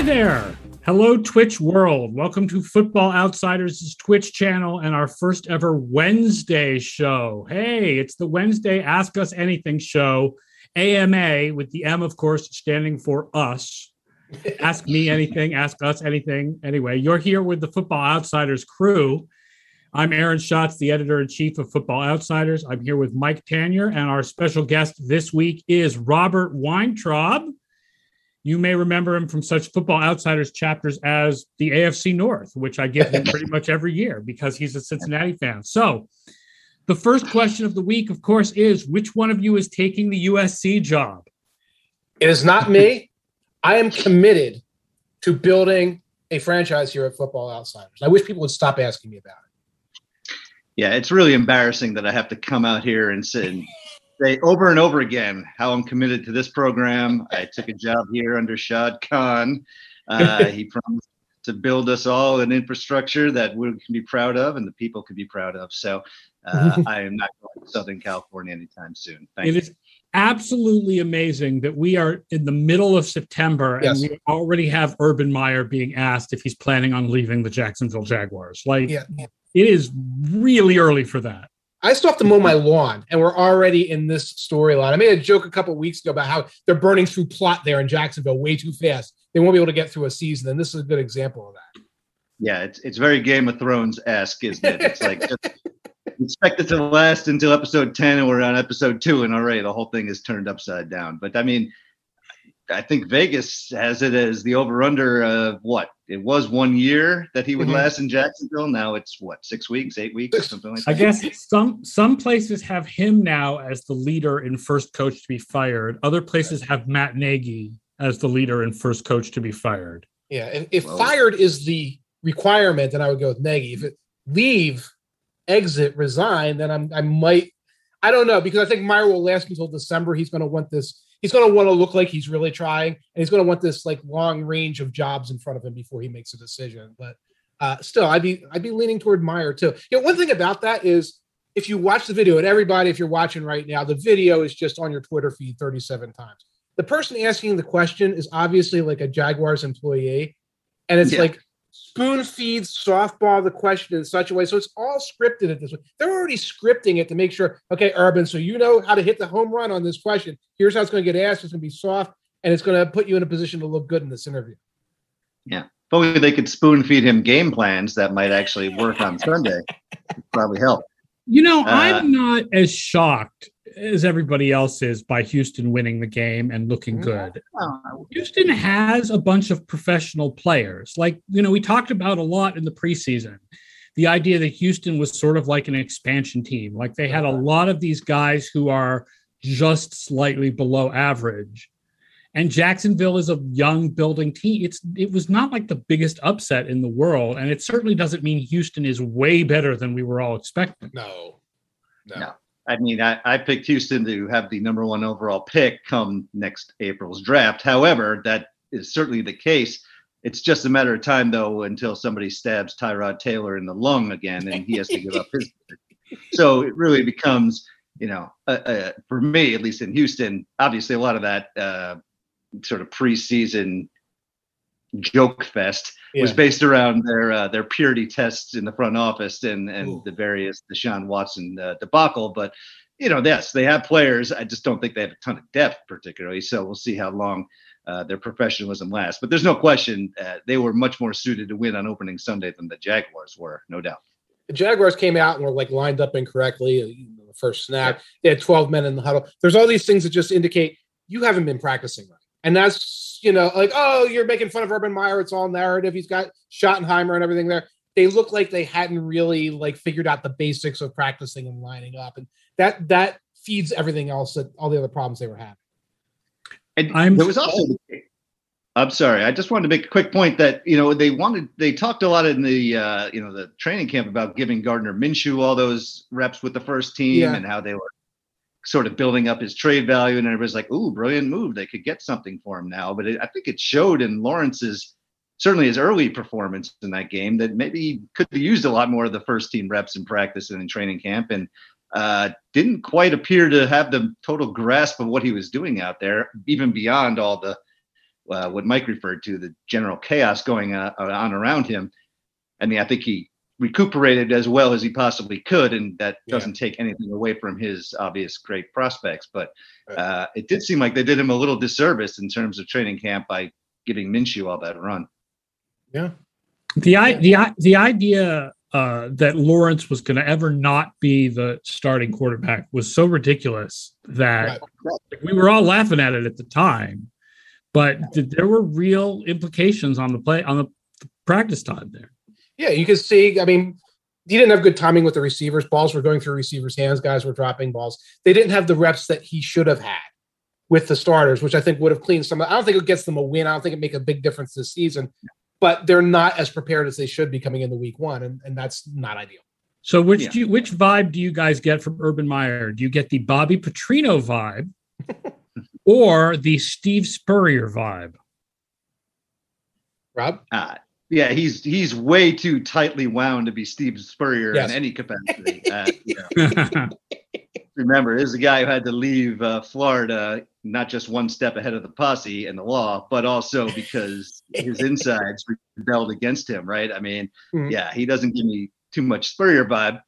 Hi there. Hello, Twitch world. Welcome to Football Outsiders' Twitch channel and our first ever Wednesday show. Hey, it's the Wednesday Ask Us Anything show, AMA, with the M, of course, standing for us. ask me anything, ask us anything. Anyway, you're here with the Football Outsiders crew. I'm Aaron Schatz, the editor in chief of Football Outsiders. I'm here with Mike Tanier, and our special guest this week is Robert Weintraub. You may remember him from such Football Outsiders chapters as the AFC North, which I give him pretty much every year because he's a Cincinnati fan. So, the first question of the week, of course, is which one of you is taking the USC job? It is not me. I am committed to building a franchise here at Football Outsiders. I wish people would stop asking me about it. Yeah, it's really embarrassing that I have to come out here and say, say over and over again how I'm committed to this program. I took a job here under Shad Khan. Uh, he promised to build us all an infrastructure that we can be proud of and the people can be proud of. So uh, I am not going to Southern California anytime soon. Thank It you. is absolutely amazing that we are in the middle of September Yes. and we already have Urban Meyer being asked if he's planning on leaving the Jacksonville Jaguars. Like, Yeah. it is really early for that. I still have to mow my lawn, and we're already in this storyline. I made a joke a couple weeks ago about how they're burning through plot there in Jacksonville way too fast. They won't be able to get through a season, and this is a good example of that. Yeah, it's it's very Game of Thrones esque, isn't it? It's like expect it to last until episode ten, and we're on episode two, and already the whole thing is turned upside down. But I mean, I think Vegas has it as the over under of what it was one year that he would Mhm. last in Jacksonville. Now it's what six weeks, eight weeks, Six- something like I guess some some places have him now as the leader and first coach to be fired. Other places have Matt Nagy as the leader and first coach to be fired. Yeah, if, if Well- fired is the requirement, then I would go with Nagy. If it leave, exit, resign, then I'm I might. I don't know because I think Meyer will last until December. He's going to want this. He's going to want to look like he's really trying, and he's going to want this like long range of jobs in front of him before he makes a decision. But uh, still, I'd be I'd be leaning toward Meyer too. You know, one thing about that is if you watch the video, and everybody, if you're watching right now, the video is just on your Twitter feed 37 times. The person asking the question is obviously like a Jaguars employee, and it's Yeah. like spoon feeds softball the question in such a way. So it's all scripted at this way. They're already scripting it to make sure, okay, Urban, so you know how to hit the home run on this question. Here's how it's going to get asked. It's going to be soft, and it's going to put you in a position to look good in this interview. If only they could spoon feed him game plans that might actually work on Sunday. It'd probably help. You know, Uh, I'm not as shocked as everybody else is by Houston winning the game and looking good. Oh. Houston has a bunch of professional players. Like, you know, we talked about a lot in the preseason. The idea that Houston was sort of like an expansion team. Like they had a lot of these guys who are just slightly below average. And Jacksonville is a young building team. It's it was not like the biggest upset in the world. And it certainly doesn't mean Houston is way better than we were all expecting. No, no. No. I mean, I, I picked Houston to have the number one overall pick come next April's draft. However, that is certainly the case. It's just a matter of time, though, until somebody stabs Tyrod Taylor in the lung again and he has to give up his. So it really becomes, you know, uh, uh, for me, at least in Houston, obviously a lot of that uh, sort of preseason joke fest was based around their uh, their purity tests in the front office and and Ooh. the various Deshaun Watson uh, debacle. But you know, yes, they have players. I just don't think they have a ton of depth, particularly. So we'll see how long uh, their professionalism lasts. But there's no question uh, they were much more suited to win on opening Sunday than the Jaguars were, no doubt. The Jaguars came out and were like lined up incorrectly. uh, The first snap, they had 12 men in the huddle. There's all these things that just indicate you haven't been practicing right. And that's, you know, like, oh, you're making fun of Urban Meyer. It's all narrative. He's got Schottenheimer and everything there. They look like they hadn't really like figured out the basics of practicing and lining up. And that that feeds everything else that all the other problems they were having. And I'm- there was also. I'm sorry. I just wanted to make a quick point that you know they wanted they talked a lot in the uh, you know the training camp about giving Gardner Minshew all those reps with the first team Yeah. and how they were sort of building up his trade value and everybody's like, "Ooh, brilliant move! They could get something for him now." But it, I think it showed in Lawrence's certainly his early performance in that game that maybe he could have used a lot more of the first team reps in practice and in training camp and uh, didn't quite appear to have the total grasp of what he was doing out there, even beyond all the uh, what Mike referred to, the general chaos going on, on around him. I mean, I think he recuperated as well as he possibly could, and that Yeah. doesn't take anything away from his obvious great prospects. But uh, it did seem like they did him a little disservice in terms of training camp by giving Minshew all that run. Yeah. The i the i- the idea uh, that Lawrence was going to ever not be the starting quarterback was so ridiculous that we were all laughing at it at the time, but th- there were real implications on the play on the practice time there. Yeah, you can see. I mean, he didn't have good timing with the receivers. Balls were going through receivers' hands. Guys were dropping balls. They didn't have the reps that he should have had with the starters, which I think would have cleaned some. I don't think it gets them a win. I don't think it make a big difference this season. But they're not as prepared as they should be coming into week one, and, and that's not ideal. So which Yeah. do you, which vibe do you guys get from Urban Meyer? Do you get the Bobby Petrino vibe or the Steve Spurrier vibe? Rob, Uh, yeah, he's he's way too tightly wound to be Steve Spurrier Yes. in any capacity. Uh, know, remember, this is a guy who had to leave uh, Florida not just one step ahead of the posse and the law, but also because his insides rebelled against him. Right? I mean, Mhm. yeah, he doesn't give me too much Spurrier vibe.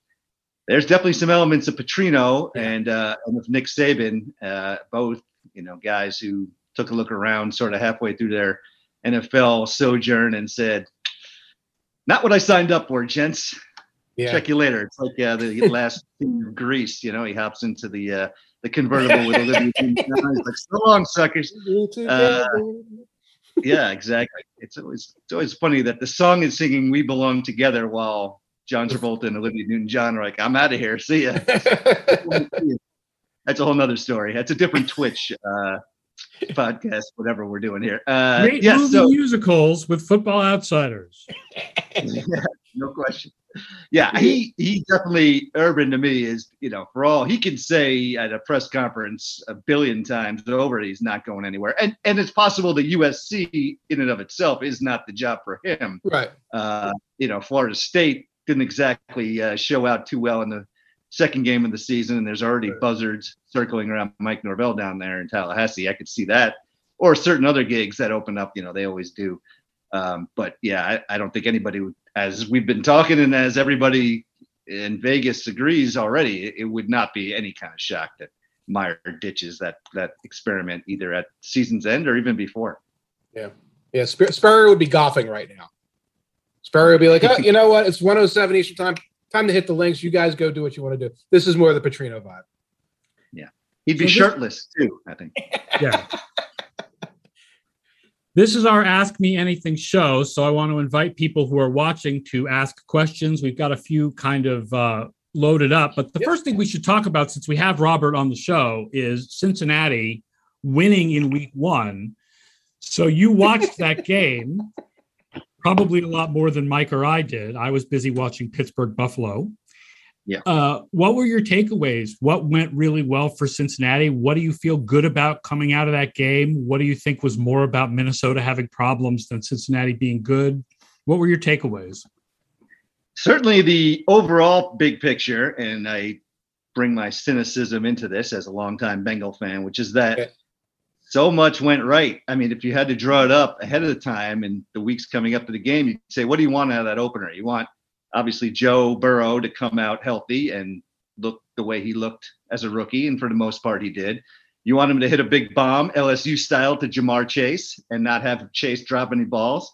There's definitely some elements of Petrino Yeah. and uh, and of Nick Saban, uh, both you know guys who took a look around sort of halfway through their NFL sojourn and said, "Not what I signed up for, gents. yeah, Check you later." It's like uh, the last Grease. You know, he hops into the uh, the convertible with Olivia. He's like, "So long, suckers." Uh, Yeah, exactly. It's always it's always funny that the song is singing "We Belong Together" while John Travolta and Olivia Newton-John are like, "I'm out of here. See ya." That's a whole nother story. That's a different Twitch uh, podcast, whatever we're doing here. Uh, Great yes, movie so musicals with Football Outsiders. no question. Yeah, he he definitely urban to me is you know for all he can say at a press conference a billion times over he's not going anywhere and and it's possible that USC in and of itself is not the job for him. right. Uh, you know, Florida State didn't exactly uh, show out too well in the second game of the season, and there's already buzzards circling around Mike Norvell down there in Tallahassee. I could see that, or certain other gigs that open up. You know, they always do. Um, but yeah, I, I don't think anybody, would, as we've been talking, and as everybody in Vegas agrees already, it, it would not be any kind of shock that Meyer ditches that that experiment either at season's end or even before. Yeah, Spur- Spurrier would be golfing right now. Spurrier would be like, oh, you know what? It's 107 Eastern time. Time to hit the links. You guys go do what you want to do. This is more the Petrino vibe. Yeah. He'd be So this- shirtless too, I think. Yeah. This is our Ask Me Anything show. So I want to invite people who are watching to ask questions. We've got a few kind of uh, loaded up. But the Yep. first thing we should talk about, since we have Robert on the show, is Cincinnati winning in week one. So you watched that game probably a lot more than Mike or I did. I was busy watching Pittsburgh Buffalo. Yeah. Uh, what were your takeaways? What went really well for Cincinnati? What do you feel good about coming out of that game? What do you think was more about Minnesota having problems than Cincinnati being good? What were your takeaways? certainly the overall big picture, and I bring my cynicism into this as a longtime Bengal fan, which is that Okay. So much went right. I mean, if you had to draw it up ahead of the time and the weeks coming up to the game, you'd say, what do you want out of that opener? You want obviously Joe Burrow to come out healthy and look the way he looked as a rookie, and for the most part, he did. You want him to hit a big bomb, LSU style, to Ja'Marr Chase and not have Chase drop any balls.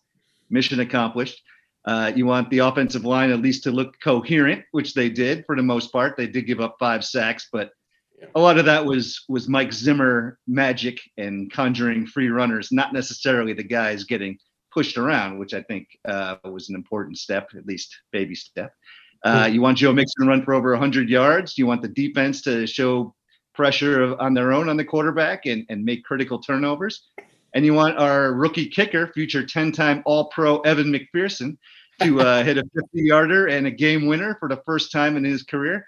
Mission accomplished. Uh, you want the offensive line at least to look coherent, which they did for the most part. They did give up five sacks, but a lot of that was was Mike Zimmer magic and conjuring free runners, not necessarily the guys getting pushed around, which I think uh, was an important step, at least baby step. Uh, you want Joe Mixon to run for over 100 yards. You want the defense to show pressure on their own on the quarterback and, and make critical turnovers. And you want our rookie kicker, future 10 time All Pro Evan McPherson, to uh, hit a 50 yarder and a game winner for the first time in his career.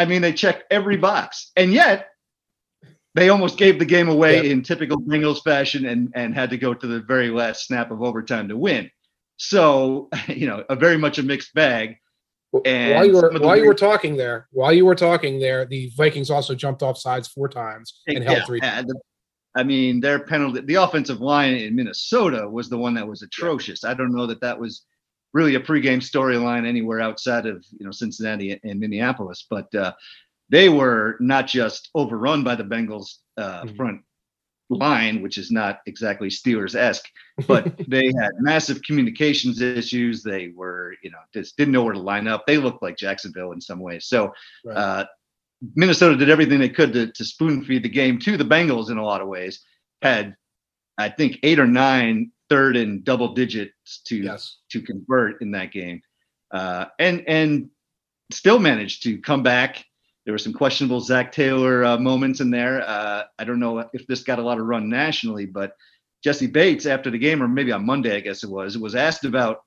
I mean, they checked every box. And yet, they almost gave the game away Yep. in typical Bengals fashion and, and had to go to the very last snap of overtime to win. So, you know, a very much a mixed bag. And while you were while you were talking there, while you were talking there, the Vikings also jumped off sides four times and held Yeah, three. uh, the, I mean, their penalty, the offensive line in Minnesota was the one that was atrocious. I don't know that that was really a pregame storyline anywhere outside of you know Cincinnati and Minneapolis, but uh, they were not just overrun by the Bengals uh, mm-hmm. front line, which is not exactly Steelers esque, but they had massive communications issues. They were, you know, just didn't know where to line up. They looked like Jacksonville in some ways. So right. uh, Minnesota did everything they could to, to spoon feed the game to the Bengals in a lot of ways. Had, I think, eight or nine third and double digits to yes. to convert in that game, uh, and and still managed to come back there were some questionable Zac Taylor uh, moments in there. Uh, I don't know if this got a lot of run nationally, but Jessie Bates after the game, or maybe on Monday, I guess it was, was asked about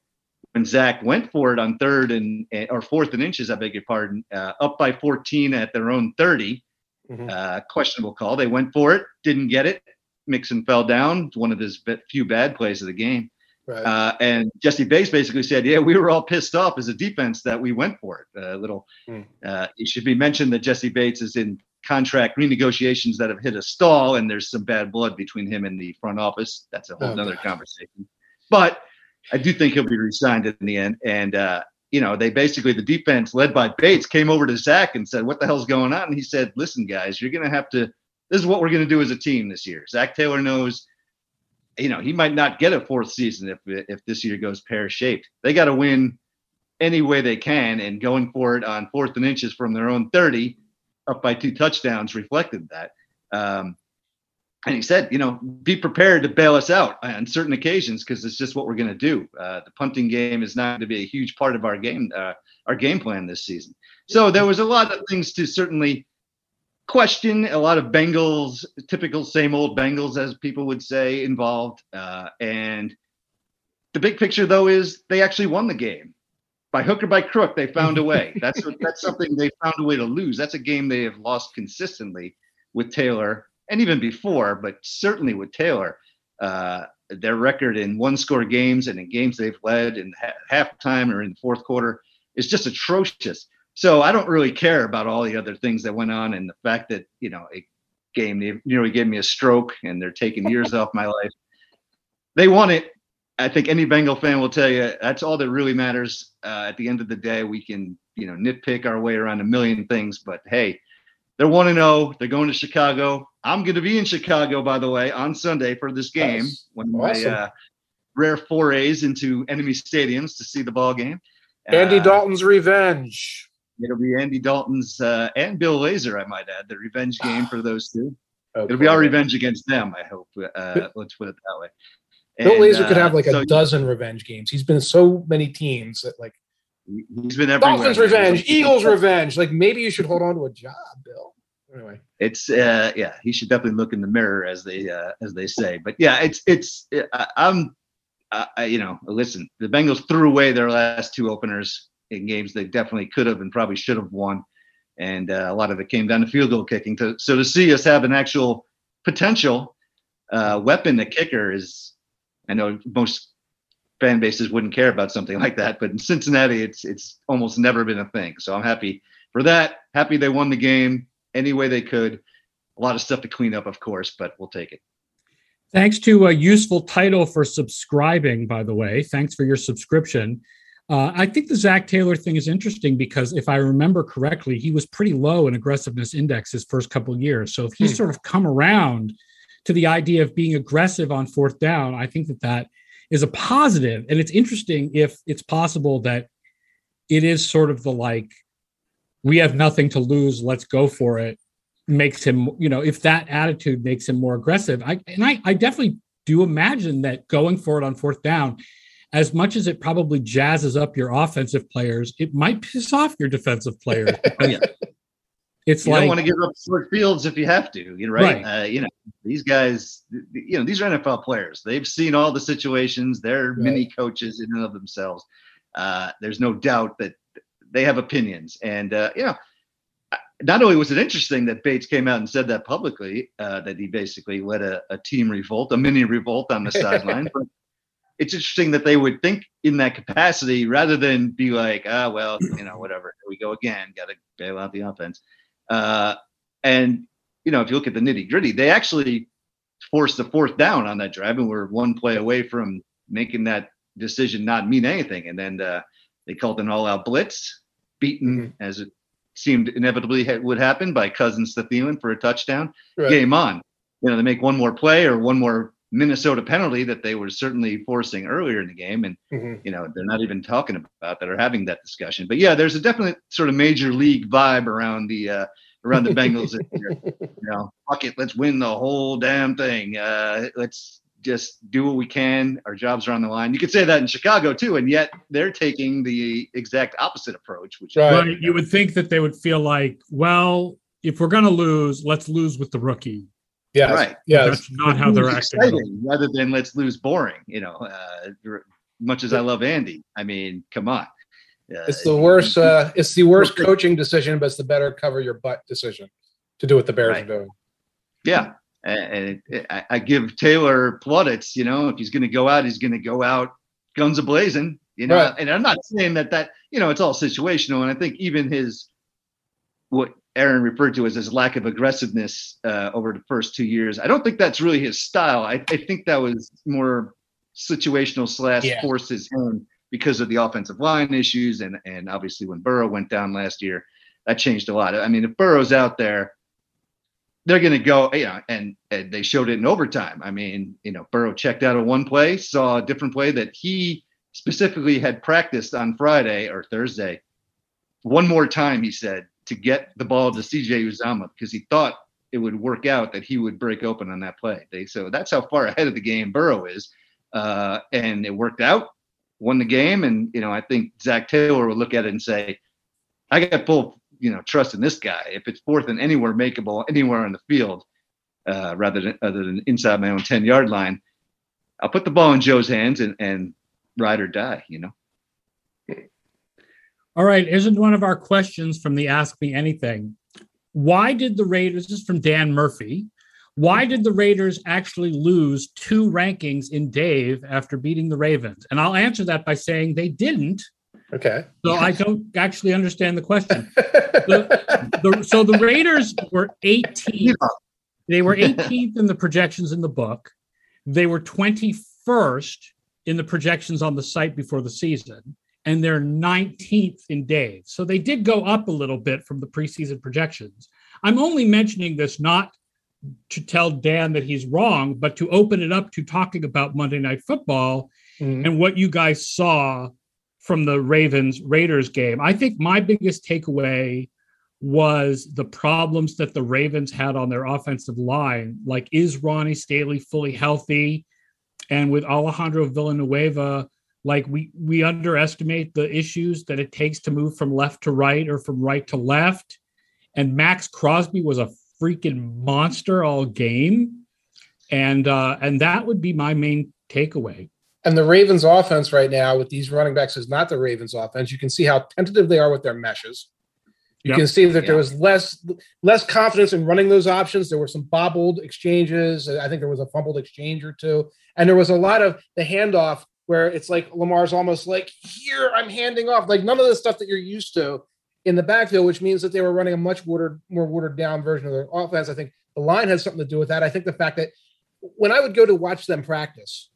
when Zac went for it on third and or fourth and inches, I beg your pardon, uh, up by 14 at their own 30. Mm-hmm. Uh, questionable call. They went for it, didn't get it. Mixon fell down. One of his few bad plays of the game. Right. Uh, and Jessie Bates basically said, "Yeah, we were all pissed off as a defense that we went for it." A uh, little. Mm. Uh, it should be mentioned that Jessie Bates is in contract renegotiations that have hit a stall, and there's some bad blood between him and the front office. That's a whole oh, other conversation. But I do think he'll be resigned in the end. And uh, you know, they basically the defense led by Bates came over to Zac and said, "What the hell's going on?" And he said, "Listen, guys, you're going to have to. This is what we're going to do as a team this year. Zac Taylor knows." you know, he might not get a fourth season if if this year goes pear shaped. They got to win any way they can, and going for it on fourth and inches from their own 30, up by two touchdowns, reflected that. Um, and he said, you know, be prepared to bail us out on certain occasions because it's just what we're going to do. Uh, the punting game is not going to be a huge part of our game, uh, our game plan this season. So there was a lot of things to certainly question. A lot of Bengals, typical same old Bengals, as people would say, involved. Uh, and the big picture, though, is they actually won the game by hook or by crook. They found a way. That's that's something they found a way to lose. That's a game they have lost consistently with Taylor, and even before, but certainly with Taylor. Uh, their record in one-score games and in games they've led in ha- halftime or in the fourth quarter is just atrocious. So I don't really care about all the other things that went on and the fact that, you know, a game you know, he gave me a stroke and they're taking years off my life. They won it. I think any Bengal fan will tell you that's all that really matters. Uh, at the end of the day, we can, you know, nitpick our way around a million things, but hey, they're one and zero. Oh. They're going to Chicago. I'm going to be in Chicago, by the way, on Sunday for this game. Nice. One of awesome. my uh, rare forays into enemy stadiums to see the ball game. Andy uh, Dalton's revenge. It'll be Andy Dalton's uh, and Bill Lazor, I might add, the revenge game for those two. Okay. It'll be our revenge against them, I hope. Uh, let's put it that way. And, Bill Lazor could have like a so, dozen revenge games. He's been so many teams that like he's been everywhere. Dolphins revenge, Eagles revenge. Like maybe you should hold on to a job, Bill. Anyway, it's uh, yeah, he should definitely look in the mirror as they uh, as they say. But yeah, it's it's uh, I'm I, you know listen, the Bengals threw away their last two openers in games they definitely could have and probably should have won. And uh, a lot of it came down to field goal kicking. To, so to see us have an actual potential uh, weapon, a kicker, is I know most fan bases wouldn't care about something like that, but in Cincinnati, it's it's almost never been a thing. So I'm happy for that. Happy they won the game any way they could. A lot of stuff to clean up, of course, but we'll take it. Thanks to a useful title for subscribing, by the way. Thanks for your subscription. Uh, I think the Zac Taylor thing is interesting because if I remember correctly, he was pretty low in aggressiveness index his first couple years. So if he's hmm. sort of come around to the idea of being aggressive on fourth down, I think that that is a positive. And it's interesting if it's possible that it is sort of the like, we have nothing to lose, let's go for it, makes him, you know, if that attitude makes him more aggressive. I and I, I definitely do imagine that going for it on fourth down as much as it probably jazzes up your offensive players, it might piss off your defensive players. yeah. It's you like don't want to give up short fields if you have to, you know, right? right. Uh, you know, these guys, you know, these are NFL players. They've seen all the situations. They're right. mini coaches in and of themselves. Uh, there's no doubt that they have opinions, and uh, you know, not only was it interesting that Bates came out and said that publicly, uh, that he basically led a, a team revolt, a mini revolt on the sideline, but it's interesting that they would think in that capacity rather than be like, ah, well, you know, whatever. Here we go again. Got to bail out the offense. Uh, and you know, if you look at the nitty gritty, they actually forced the fourth down on that drive, and we're one play away from making that decision not mean anything. And then uh, they called an all-out blitz, beaten mm-hmm. as it seemed inevitably ha- would happen by Cousins to Thielen for a touchdown. Right. Game on. You know, they make one more play or one more Minnesota penalty that they were certainly forcing earlier in the game, and mm-hmm. you know they're not even talking about that or having that discussion. But yeah, there's a definite sort of major league vibe around the uh, around the Bengals. you know, fuck it, let's win the whole damn thing. Uh, let's just do what we can. Our jobs are on the line. You could say that in Chicago too, and yet they're taking the exact opposite approach. Which right. you would think that they would feel like, well, if we're going to lose, let's lose with the rookie. Yeah, right. Yeah, that's not how they're acting. Rather than let's lose boring. You know, uh, much as I love Andy, I mean, come on. Uh, it's the worst. Uh, it's the worst coaching decision, but it's the better cover your butt decision to do what the Bears right. are doing. Yeah, and it, it, I give Taylor plaudits. You know, if he's going to go out, he's going to go out guns a blazing. You know, right. and I'm not saying that that you know it's all situational. And I think even his what Aaron referred to as his lack of aggressiveness uh, over the first two years. I don't think that's really his style. I, I think that was more situational slash yeah. forced his because of the offensive line issues and and obviously when Burrow went down last year, that changed a lot. I mean, if Burrow's out there, they're going to go, you know, and, and they showed it in overtime. I mean, you know, Burrow checked out of one play, saw a different play that he specifically had practiced on Friday or Thursday. One more time, he said, to get the ball to CJ Uzomah because he thought it would work out that he would break open on that play. They, so that's how far ahead of the game Burrow is. Uh, and it worked out, won the game. And, you know, I think Zac Taylor would look at it and say, I got full, you know, trust in this guy. If it's fourth and anywhere makeable, anywhere on the field, uh, rather than other than inside my own 10 yard line, I'll put the ball in Joe's hands and, and ride or die, you know? All right, isn't one of our questions from the Ask Me Anything? Why did the Raiders, this is from Dan Murphy, why did the Raiders actually lose two rankings in DAVE after beating the Ravens? And I'll answer that by saying they didn't. Okay. So I don't actually understand the question. the, the, so the Raiders were 18th. They were 18th in the projections in the book. They were 21st in the projections on the site before the season and they're 19th in DAVE. So they did go up a little bit from the preseason projections. I'm only mentioning this not to tell Dan that he's wrong, but to open it up to talking about Monday Night Football mm-hmm. and what you guys saw from the Ravens Raiders game. I think my biggest takeaway was the problems that the Ravens had on their offensive line. Like, is Ronnie Stanley fully healthy? And with Alejandro Villanueva like we we underestimate the issues that it takes to move from left to right or from right to left. And Maxx Crosby was a freaking monster all game. And uh and that would be my main takeaway. And the ravens offense right now with these running backs is not the ravens offense. You can see how tentative they are with their meshes. You yep. can see that there was less less confidence in running those options. There were some bobbled exchanges. I think there was a fumbled exchange or two, and there was a lot of the handoff where it's like Lamar's almost like, here, I'm handing off. Like none of the stuff that you're used to in the backfield, which means that they were running a much watered, more watered down version of their offense. I think the line has something to do with that. I think the fact that when I would go to watch them practice,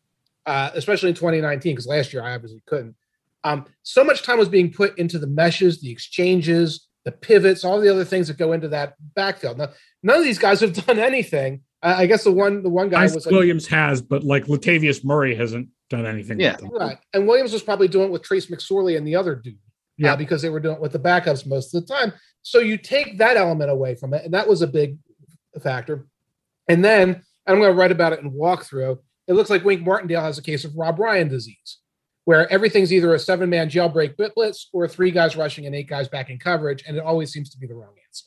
uh, especially in 2019, because last year I obviously couldn't, um, so much time was being put into the meshes, the exchanges, the pivots, all the other things that go into that backfield. Now, none of these guys have done anything. I guess the one the one guy Ice was like, Williams has, but like Latavius Murray hasn't done anything. Yeah, right. And Williams was probably doing it with Trace McSorley and the other dude. Uh, yeah, uh, because they were doing it with the backups most of the time. So you take that element away from it, and that was a big factor. And then and I'm going to write about it in walkthrough. It looks like Wink Martindale has a case of Rob Ryan disease, where everything's either a seven man jailbreak blitz or three guys rushing and eight guys back in coverage, and it always seems to be the wrong answer.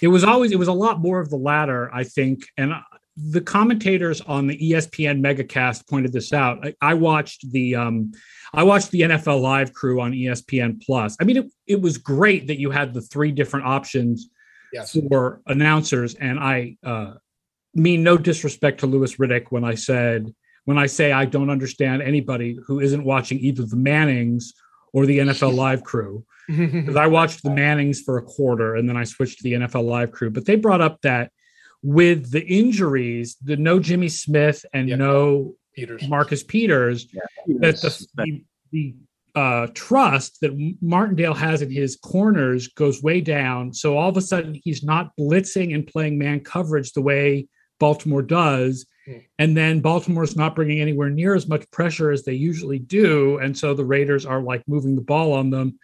It was always it was a lot more of the latter, I think, and the commentators on the ESPN Megacast pointed this out. I, I watched the um, I watched the NFL Live crew on ESPN Plus. I mean, it, it was great that you had the three different options yes. for announcers, and I uh, mean no disrespect to Louis Riddick when I said when I say I don't understand anybody who isn't watching either the Mannings or the NFL Live crew. Because I watched the Mannings for a quarter and then I switched to the NFL Live crew. But they brought up that with the injuries, the no Jimmy Smith and Yep. no Peters. Marcus Peters, that the, the, the uh, trust that Martindale has in his corners goes way down. So all of a sudden, he's not blitzing and playing man coverage the way Baltimore does. Hmm. And then Baltimore's not bringing anywhere near as much pressure as they usually do. And so the Raiders are like moving the ball on them,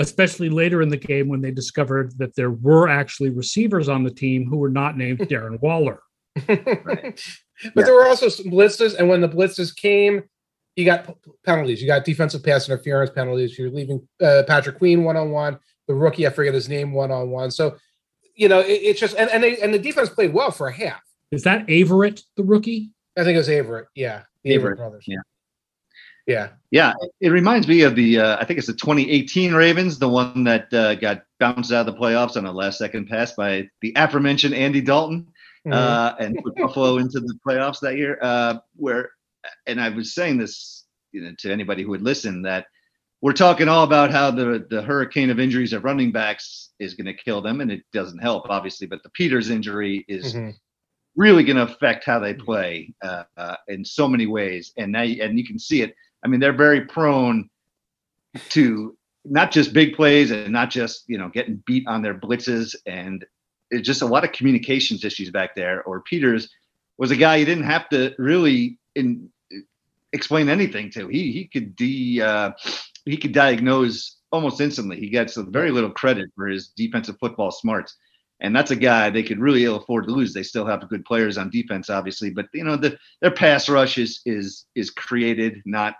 especially later in the game when they discovered that there were actually receivers on the team who were not named Darren Waller. but Yeah. there were also some blitzes, and when the blitzes came, you got p- p- penalties. You got defensive pass interference penalties. You're leaving uh, Patrick Queen one on one. The rookie, I forget his name, one on one. So, you know, it, it's just and and, they, and the defense played well for a half. Is that Averett, the rookie? I think it was Averett. Yeah, the Averett, Averett, brothers. yeah. Yeah. Yeah, it reminds me of the uh, I think it's the 2018 Ravens, the one that uh, got bounced out of the playoffs on a last second pass by the aforementioned Andy Dalton Mhm. uh, and put Buffalo into the playoffs that year. Uh, where, and I was saying this you know, to anybody who would listen that we're talking all about how the the hurricane of injuries of running backs is going to kill them, and it doesn't help obviously. But the Peters injury is Mhm. really going to affect how they play uh, uh, in so many ways. And now, and you can see it. I mean, they're very prone to not just big plays and not just you know getting beat on their blitzes, and it's just a lot of communications issues back there. Or Peters was a guy you didn't have to really in, explain anything to. He he could de uh, he could diagnose almost instantly. He gets very little credit for his defensive football smarts and that's a guy they could really ill afford to lose. They still have good players on defense, obviously, but you know the, their pass rush is is is created not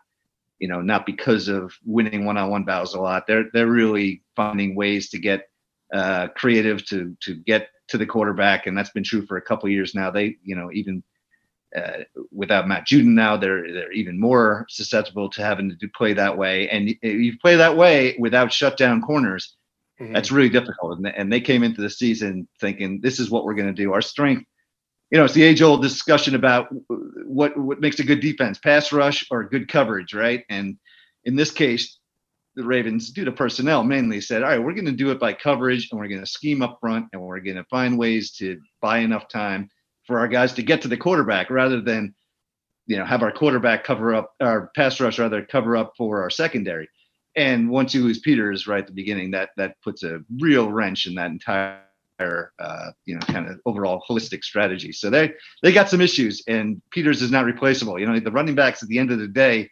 you know not because of winning one on one battles a lot. They're they're really finding ways to get uh, creative to to get to the quarterback, and that's been true for a couple of years now. They you know even uh, without Matt Judon now, they're they're even more susceptible to having to play that way. And you, play that way without shutdown corners Mhm. that's really difficult. And, and they came into the season thinking this is what we're going to do. Our strength, you know, it's the age old discussion about what what makes a good defense, pass rush or good coverage, right? And in this case, the Ravens, due to personnel mainly, said, all right, we're going to do it by coverage and we're going to scheme up front and we're going to find ways to buy enough time for our guys to get to the quarterback rather than, you know, have our quarterback cover up our pass rush rather cover up for our secondary and once you lose Peters right at the beginning, that that puts a real wrench in that entire uh, you know kind of overall holistic strategy. So they they got some issues, and Peters is not replaceable. You know the running backs at the end of the day,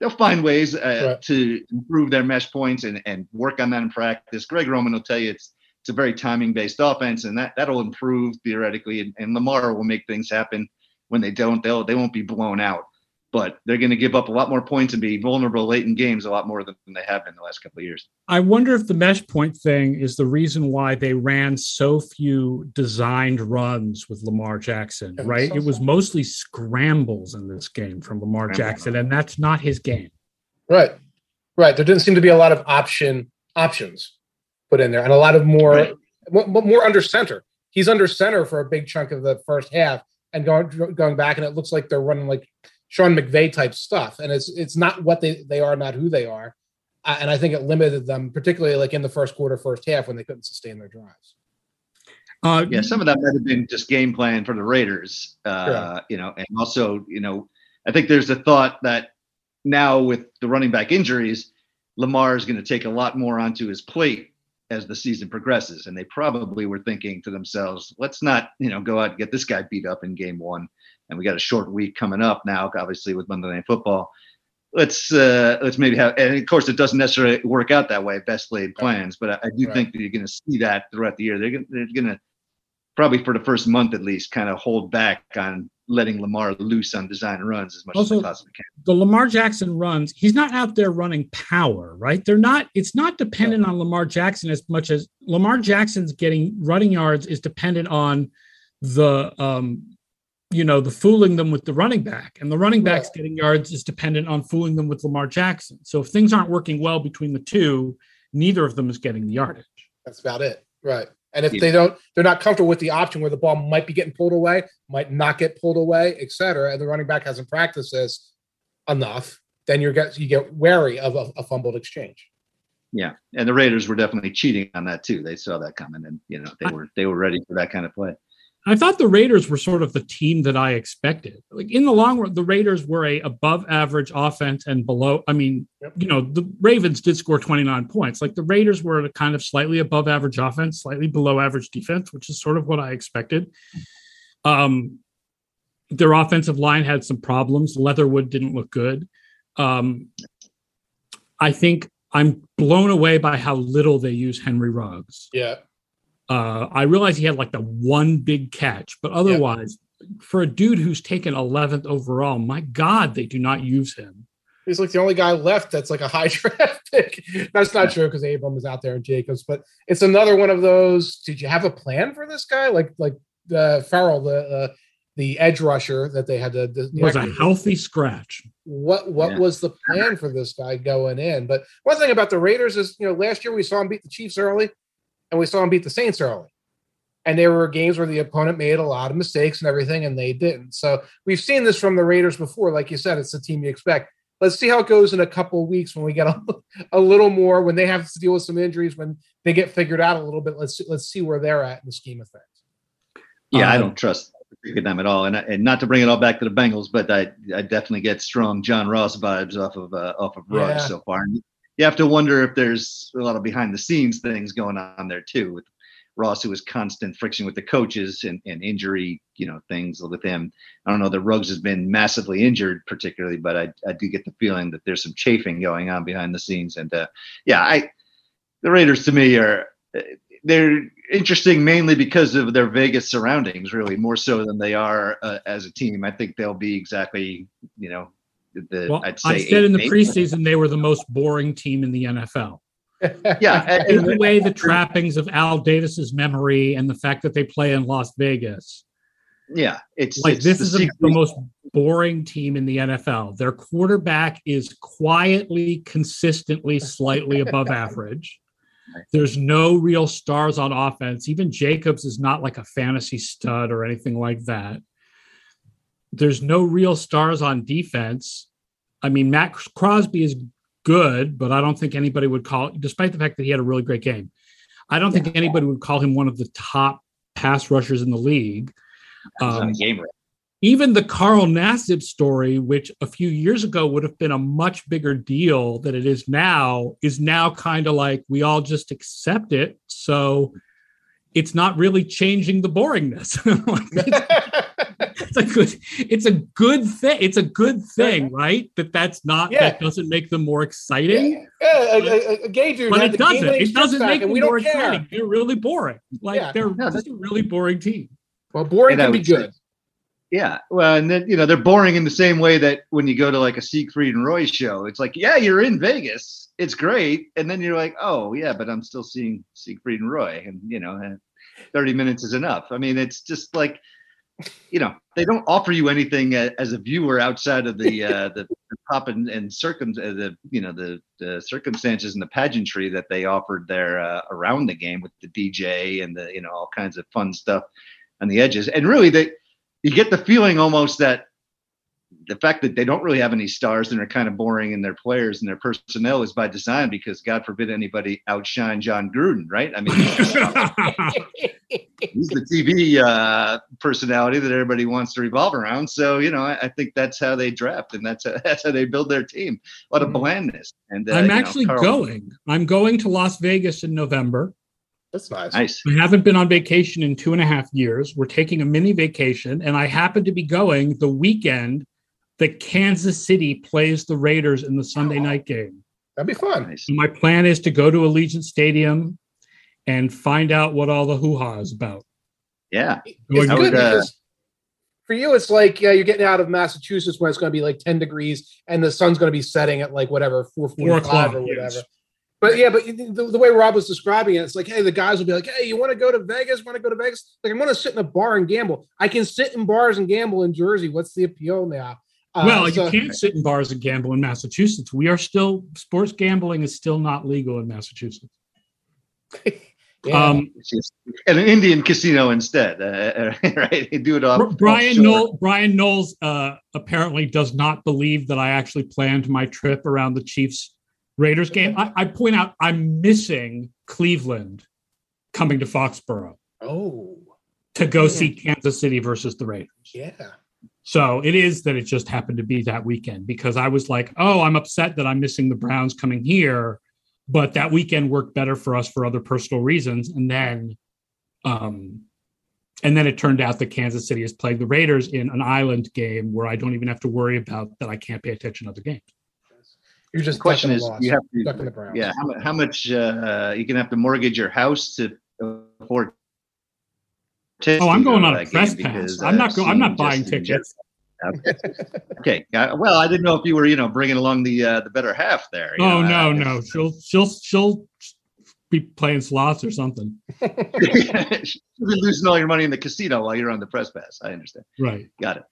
they'll find ways uh, Right. to improve their mesh points and and work on that in practice. Greg Roman will tell you it's it's a very timing based offense, and that that'll improve theoretically, and, and Lamar will make things happen. When they don't, they'll they won't be blown out but they're going to give up a lot more points and be vulnerable late in games a lot more than they have been the last couple of years. I wonder if the mesh point thing is the reason why they ran so few designed runs with Lamar Jackson, Yeah, right? so It was sad. mostly scrambles in this game from Lamar Scramble. Jackson, and that's not his game. Right. Right. There didn't seem to be a lot of option options put in there and a lot of more Right. more, more under center. He's under center for a big chunk of the first half and going going back and it looks like they're running like Sean McVay type stuff and it's it's not what they they are not who they are. Uh, and I think it limited them particularly like in the first quarter first half when they couldn't sustain their drives. Uh, Yeah, some of that might have been just game plan for the Raiders, uh, Yeah. you know, and also, you know, I think there's a thought that now with the running back injuries, Lamar is going to take a lot more onto his plate as the season progresses, and they probably were thinking to themselves, let's not, you know, go out and get this guy beat up in game one, and we got a short week coming up now, obviously with Monday Night Football. Let's uh, let's maybe have, and of course, it doesn't necessarily work out that way. Best laid plans, but I, I do Right. think that you're going to see that throughout the year. They're going they're going to probably for the first month at least kind of hold back on letting Lamar loose on design runs as much Also- as they possibly can. the Lamar Jackson runs, he's not out there running power, right? They're not, it's not dependent on Lamar Jackson as much as Lamar Jackson's getting running yards is dependent on the um you know the fooling them with the running back and the running back's Right. getting yards is dependent on fooling them with Lamar Jackson. So if things aren't working well between the two, neither of them is getting the yardage. That's about it. Right. And if Yeah. they don't, they're not comfortable with the option where the ball might be getting pulled away, might not get pulled away, et cetera, and the running back hasn't practiced this enough, then you get you get wary of a, a fumbled exchange. Yeah, and the Raiders were definitely cheating on that too. They saw that coming, and you know they were they were ready for that kind of play. I thought the Raiders were sort of the team that I expected. Like in the long run, the Raiders were a above average offense and below. I mean, yep. you know, the Ravens did score 29 points. Like the Raiders were a kind of slightly above average offense, slightly below average defense, which is sort of what I expected. Um, their offensive line had some problems. Leatherwood didn't look good. Um, I think I'm blown away by how little they use Henry Ruggs. Yeah. Uh, I realize he had like the one big catch, but otherwise, yeah. for a dude who's taken 11th overall, my God, they do not use him. He's like the only guy left that's like a high draft pick. That's not true because Abram is out there and Jacobs, but it's another one of those. Did you have a plan for this guy? Like like the uh, Ferrell, the uh, the edge rusher that they had to the, was a healthy scratch. What what yeah. was the plan for this guy going in? But one thing about the Raiders is, you know, last year we saw him beat the Chiefs early, and we saw them beat the Saints early, and there were games where the opponent made a lot of mistakes and everything, and they didn't. So we've seen this from the Raiders before. Like you said, it's the team you expect. Let's see how it goes in a couple of weeks when we get a, a little more when they have to deal with some injuries when they get figured out a little bit. Let's let's see where they're at in the scheme of things. Yeah, um, I don't trust them at all. And, and not to bring it all back to the Bengals, but I, I definitely get strong John Ross vibes off of uh, off of Ruggs yeah. so far. And you have to wonder if there's a lot of behind the scenes things going on there too with Ross, who was constant friction with the coaches and, and injury, you know, things with him. I don't know that Ruggs has been massively injured particularly, but I, I do get the feeling that there's some chafing going on behind the scenes. And uh, yeah, I the Raiders to me are they're interesting mainly because of their Vegas surroundings, really more so than they are uh, as a team. I think they'll be exactly, you know, the. Well, I'd say I said in the preseason they were the most boring team in the NFL. yeah, in the way the trappings of Al Davis's memory and the fact that they play in Las Vegas. Yeah, it's like it's this is the most boring team in the NFL. Their quarterback is quietly, consistently, slightly above average. There's no real stars on offense. Even Jacobs is not like a fantasy stud or anything like that. There's no real stars on defense. I mean, Matt Crosby is good, but I don't think anybody would call, despite the fact that he had a really great game, I don't think anybody would call him one of the top pass rushers in the league. Um, even the Carl Nassib story, which a few years ago would have been a much bigger deal than it is now, is now kind of like we all just accept it. So it's not really changing the boringness. it's a good it's a good thing it's a good thing mm-hmm. right? That that's not yeah. that doesn't make them more exciting. Yeah, yeah a, a, a, gay dude but it doesn't it doesn't make them more exciting. They're really boring. Like yeah. they're no, just a really boring team. Well boring can be good. say, yeah, well, and then you know they're boring in the same way that when you go to like a Siegfried and Roy show, it's like, yeah, you're in Vegas, it's great, and then you're like, oh yeah, but I'm still seeing Siegfried and Roy, and you know, 30 minutes is enough. I mean, it's just like, you know, they don't offer you anything as a viewer outside of the uh, the, the pop and, and circum uh, the you know the the circumstances and the pageantry that they offered there uh, around the game with the DJ and the you know all kinds of fun stuff on the edges, and really they you get the feeling almost that the fact that they don't really have any stars and are kind of boring in their players and their personnel is by design because God forbid anybody outshine Jon Gruden, right? I mean, he's the TV uh, personality that everybody wants to revolve around. So you know, I, I, think that's how they draft and that's how, that's how they build their team. A lot of mm-hmm. blandness. And uh, I'm actually know, Carl- going. I'm going to Las Vegas in November. That's nice. Nice. I haven't been on vacation in two and a half years. We're taking a mini vacation, and I happen to be going the weekend that Kansas City plays the Raiders in the Sunday oh, night game. That'd be fun. my plan is to go to Allegiant Stadium and find out what all the hoo ha is about. Yeah. It's good uh, because for you, it's like yeah, you're getting out of Massachusetts when it's going to be like 10 degrees and the sun's going to be setting at like whatever, 4 or whatever. Yes. But yeah, but the, the, way Rob was describing it, it's like, hey, the guys will be like, hey, you want to go to Vegas? Want to go to Vegas? Like, I'm going to sit in a bar and gamble. I can sit in bars and gamble in Jersey. What's the appeal now? Uh, well, so, you can't sit in bars and gamble in Massachusetts. We are still sports gambling is still not legal in Massachusetts. yeah. um, and an Indian casino instead, uh, right? They do it off. Brian Knowles, Brian Knowles uh, apparently does not believe that I actually planned my trip around the Chiefs Raiders game. I, I point out I'm missing Cleveland coming to Foxborough. Oh. to go see Kansas City versus the Raiders. Yeah. So it is that it just happened to be that weekend because I was like, oh, I'm upset that I'm missing the Browns coming here, but that weekend worked better for us for other personal reasons. And then, um, and then it turned out that Kansas City is playing the Raiders in an island game where I don't even have to worry about that I can't pay attention to other games. You're just The question is, loss, you have to, the Browns. yeah, how, how much uh, you can have to mortgage your house to afford. Oh, I'm going on a press pass. because I'm not I've I'm not buying Justin tickets. Jefferson. Okay, uh, well, I didn't know if you were, you know, bringing along the uh, the better half there. Oh know, no, uh, no, she'll she'll she'll be playing slots or something. You'll be losing all your money in the casino while you're on the press pass. I understand. Right. Got it.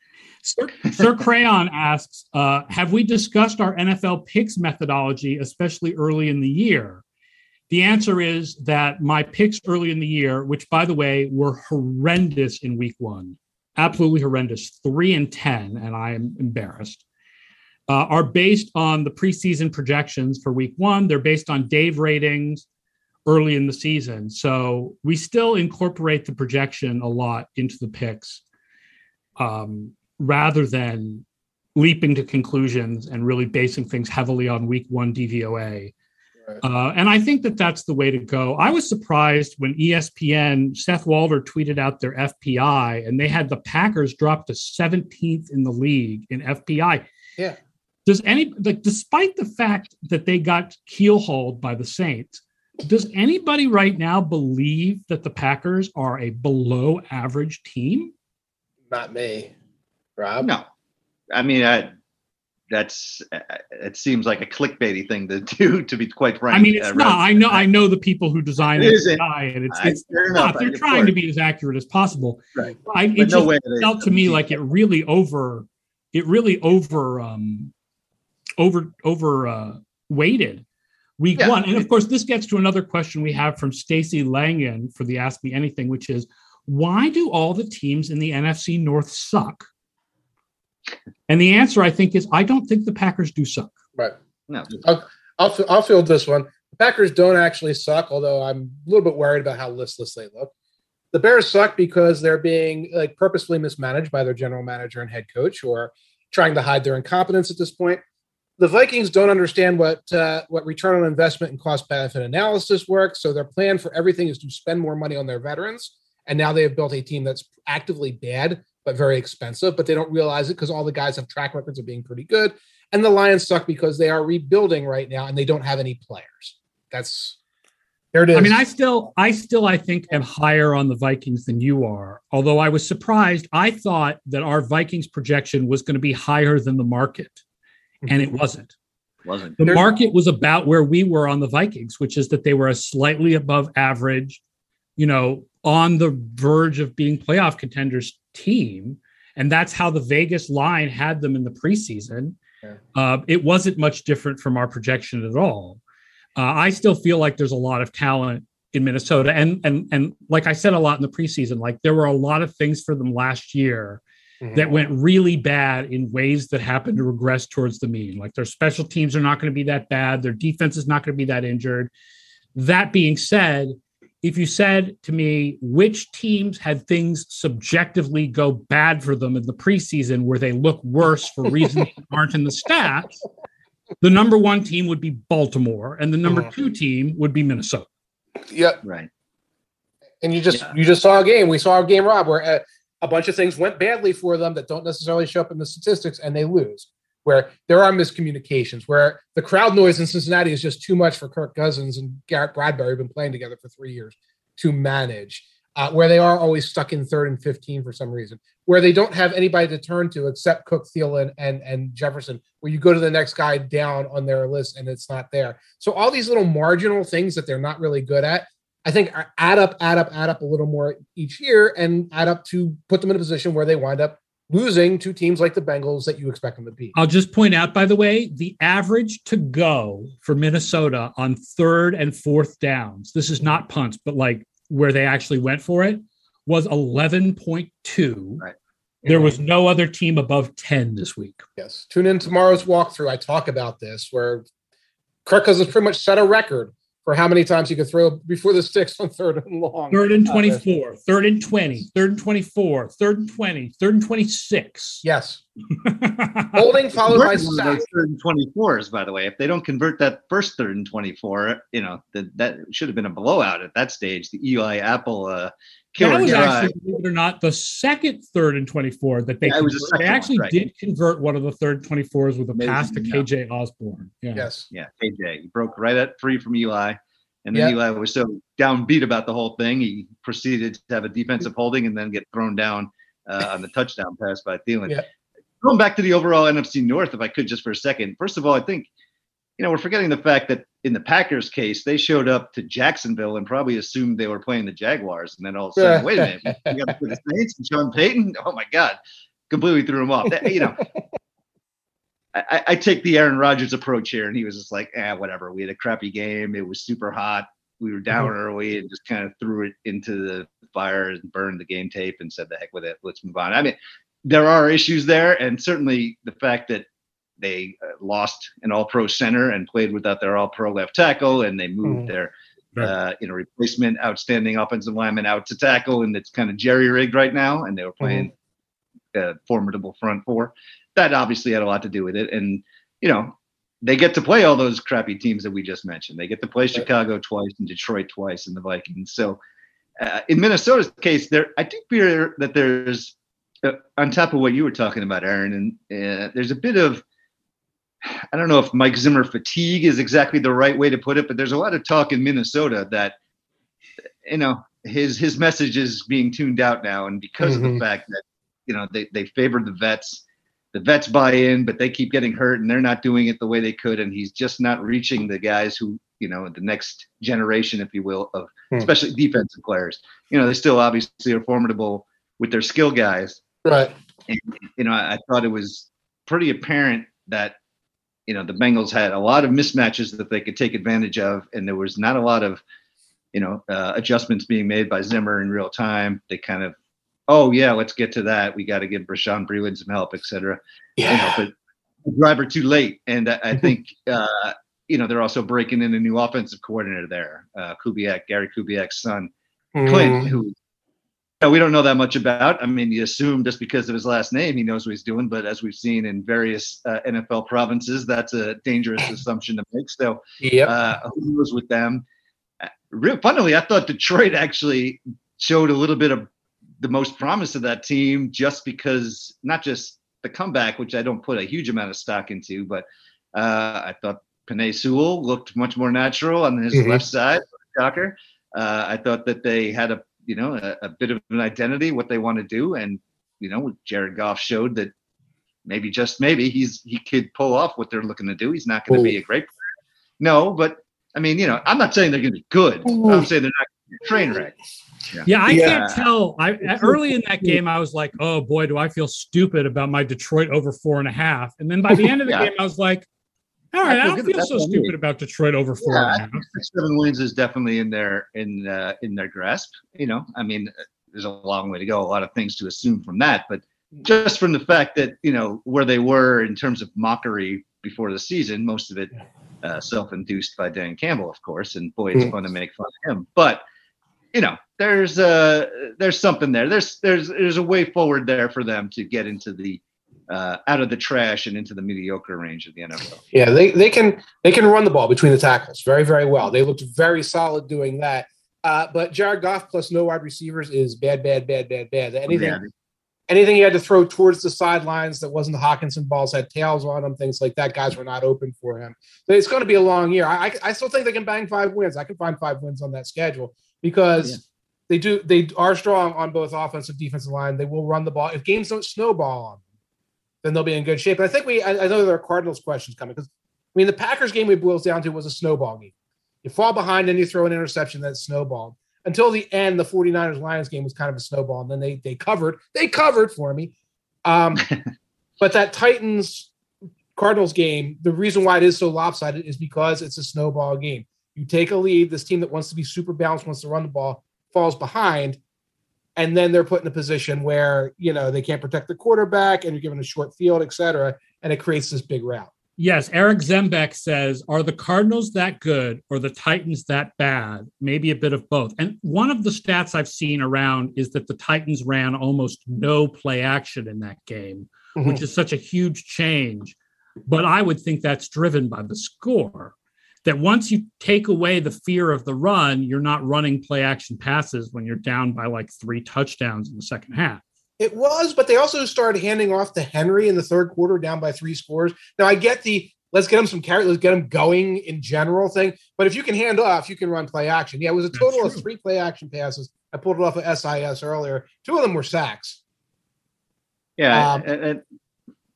Sir, Sir Crayon asks, uh, have we discussed our NFL picks methodology, especially early in the year? The answer is that my picks early in the year, which by the way were horrendous in week one, absolutely horrendous, three and 10, and I am embarrassed, uh, are based on the preseason projections for week one. They're based on DAVE ratings early in the season. So we still incorporate the projection a lot into the picks. Um, rather than leaping to conclusions and really basing things heavily on week one DVOA. Right. Uh, and I think that that's the way to go. I was surprised when ESPN, Seth Walder tweeted out their FPI and they had the Packers drop to 17th in the league in FPI. Yeah. Does any, like, despite the fact that they got keelhauled by the Saints, does anybody right now believe that the Packers are a below average team? Not me. Rob? No, I mean, I, that's uh, it seems like a clickbaity thing to do. To be quite frank, I mean, it's uh, not. I know. I know the people who design It it, and it's it's fair not. enough, They're trying to be as accurate as possible. Right. I, it no just way they- felt to me like it really over. It really over. Um, over over uh, weighted week Yeah. one, and of course, this gets to another question we have from Stacy Langen for the Ask Me Anything, which is why do all the teams in the NFC North suck? And the answer, I think, is I don't think the Packers do suck. Right. No, I'll, fi- I'll field this one. The Packers don't actually suck, although I'm a little bit worried about how listless they look. The Bears suck because they're being like purposefully mismanaged by their general manager and head coach, or trying to hide their incompetence at this point. The Vikings don't understand what uh, what return on investment and cost benefit analysis works, so their plan for everything is to spend more money on their veterans. And now they have built a team that's actively bad but very expensive, but they don't realize it because all the guys have track records of being pretty good. And the Lions suck because they are rebuilding right now and they don't have any players. That's there it is. I mean, I still, I still, I think, am higher on the Vikings than you are. Although I was surprised, I thought that our Vikings projection was going to be higher than the market, and it mm-hmm. wasn't. wasn't. The market was about where we were on the Vikings, which is that they were a slightly above average, you know, on the verge of being playoff contenders team, and that's how the Vegas line had them in the preseason. Yeah. Uh, it wasn't much different from our projection at all. Uh, I still feel like there's a lot of talent in Minnesota, and and and like I said a lot in the preseason, like there were a lot of things for them last year Mhm. that went really bad in ways that happened to regress towards the mean. Like their special teams are not going to be that bad, their defense is not going to be that injured. That being said, if you said to me which teams had things subjectively go bad for them in the preseason where they look worse for reasons that aren't in the stats, the number one team would be Baltimore, and the number Mhm. two team would be Minnesota. Yep. Right. And you just Yeah. you just saw a game. We saw a game, Rob, where uh, a bunch of things went badly for them that don't necessarily show up in the statistics, and they lose. Where there are miscommunications, where the crowd noise in Cincinnati is just too much for Kirk Cousins and Garrett Bradbury, who've been playing together for three years, to manage. Uh, where they are always stuck in third and fifteen for some reason. Where they don't have anybody to turn to except Cook, Thielen, and and Jefferson. Where you go to the next guy down on their list and it's not there. So all these little marginal things that they're not really good at I think add up, add up, add up a little more each year and add up to put them in a position where they wind up losing to teams like the Bengals that you expect them to beat. I'll just point out, by the way, the average to go for Minnesota on third and fourth downs, this is not punts, but like where they actually went for it, was 11.2. Right. There was no other team above 10 this week. Yes. Tune in tomorrow's walkthrough. I talk about this where Kirk Cousins pretty much set a record for how many times he could throw before the sticks on third and long. Third and 24, third and 20, third and 24, third and 20, third and 26. Yes. Holding followed by Convert sack. third and 24s, by the way. If they don't convert that first third and 24, you know, that, that should have been a blowout at that stage. The Eli Apple uh, that killer was drive. actually, believe it or not, the second third and 24 that they Yeah, was they second one, actually right. did convert one of the third 24s with a Amazing, pass to yeah. KJ Osborne. Yeah. Yes. Yeah, KJ. He broke right at free from Eli. And Yeah. then Eli was so downbeat about the whole thing, he proceeded to have a defensive holding and then get thrown down uh, on the touchdown pass by Thielen. Yeah. Going back to the overall NFC North, if I could just for a second. First of all, I think, you know, we're forgetting the fact that in the Packers case, they showed up to Jacksonville and probably assumed they were playing the Jaguars. And then all of a sudden, wait a minute, we got to play the Saints and Sean Payton? Oh my God. Completely threw him off. That- you know, I, I take the Aaron Rodgers approach here, and he was just like, "eh, whatever." We had a crappy game. It was super hot. We were down early, and just kind of threw it into the fire and burned the game tape, and said, "The heck with it. Let's move on." I mean, there are issues there, and certainly the fact that they uh, lost an All-Pro center and played without their All-Pro left tackle, and they moved Mhm. their Right. uh, you know replacement outstanding offensive lineman out to tackle, and it's kind of jerry rigged right now, and they were playing a formidable front four. That obviously had a lot to do with it, and you know they get to play all those crappy teams that we just mentioned. They get to play Chicago twice and Detroit twice and the Vikings. So uh, in Minnesota's case, there I do fear that there's uh, on top of what you were talking about, Aaron, and uh, there's a bit of I don't know if Mike Zimmer fatigue is exactly the right way to put it, but there's a lot of talk in Minnesota that you know his his message is being tuned out now, and because of Mhm. the fact that you know they they favored the vets, the vets buy in, but they keep getting hurt, and they're not doing it the way they could, and he's just not reaching the guys who you know the next generation, if you will, of Hmm. especially defensive players. You know they still obviously are formidable with their skill guys, Right. you know, I, I thought it was pretty apparent that, you know, the Bengals had a lot of mismatches that they could take advantage of, and there was not a lot of, you know, uh, adjustments being made by Zimmer in real time. They kind of, oh yeah, let's get to that. We got to give Bashaud Breeland some help, et cetera. You know, Yeah. but driver too late, and I, I think, uh, you know, they're also breaking in a new offensive coordinator there, uh, Kubiak, Gary Kubiak's son. Clint, Mhm. who we don't know that much about. I mean, you assume just because of his last name, he knows what he's doing. But as we've seen in various uh, NFL provinces, that's a dangerous assumption to make. So, Yep. uh, who knows with them? Uh, real funnily, I thought Detroit actually showed a little bit of the most promise of that team, just because not just the comeback, which I don't put a huge amount of stock into, but uh, I thought Penei Sewell looked much more natural on his Mhm. left side. Shocker. Uh, I thought that they had a you know a, a bit of an identity, what they want to do, and you know Jared Goff showed that maybe just maybe he's he could pull off what they're looking to do. He's not going to be a great player, no, but I mean you know I'm not saying they're going to be good. I'm saying they're not going to be a train wreck. Yeah, I Yeah. can't tell. I early in that game, I was like, "Oh boy, do I feel stupid about my Detroit over four and a half." And then by the end of the Yeah. game, I was like, "All right, I I don't feel so what I stupid about Detroit over four Yeah, and a I half." six, seven wins is definitely in their in uh, in their grasp. You know, I mean, uh, there's a long way to go. A lot of things to assume from that, but just from the fact that you know where they were in terms of mockery before the season, most of it uh, self-induced by Dan Campbell, of course. And boy, it's Mm. fun to make fun of him. But you know, there's uh there's something there. There's there's there's a way forward there for them to get into the uh, out of the trash and into the mediocre range of the NFL. Yeah, they, they can they can run the ball between the tackles very very well. They looked very solid doing that. Uh, but Jared Goff plus no wide receivers is bad, bad, bad, bad, bad. Anything Yeah. anything he had to throw towards the sidelines that wasn't the Hockenson balls had tails on them, things like that. Guys were not open for him. So it's going to be a long year. I, I, I still think they can bang five wins. I can find five wins on that schedule because Yeah. they do they are strong on both offensive defensive line. They will run the ball. If games don't snowball on them, then they'll be in good shape. And I think we I, I know there are Cardinals questions coming because I mean the Packers game we boils down to was a snowball game. You fall behind and you throw an interception that snowballed. Until the end, the 49ers Lions game was kind of a snowball. And then they they covered. They covered for me. Um, but that Titans Cardinals game, the reason why it is so lopsided is because it's a snowball game. You take a lead, this team that wants to be super balanced, wants to run the ball, falls behind, and then they're put in a position where you know they can't protect the quarterback and you're given a short field, et cetera, and it creates this big route. Yes, Eric Zembeck says, "Are the Cardinals that good or the Titans that bad? Maybe a bit of both." And one of the stats I've seen around is that the Titans ran almost no play action in that game, mm-hmm. which is such a huge change. But I would think that's driven by the score. That once you take away the fear of the run, you're not running play action passes when you're down by like three touchdowns in the second half. It was, but they also started handing off to Henry in the third quarter, down by three scores. Now I get the let's get him some carry, let's get him going in general thing. But if you can hand off, you can run play action. Yeah, it was a total of three play action passes. I pulled it off of SIS earlier. Two of them were sacks. Yeah, um, and, and,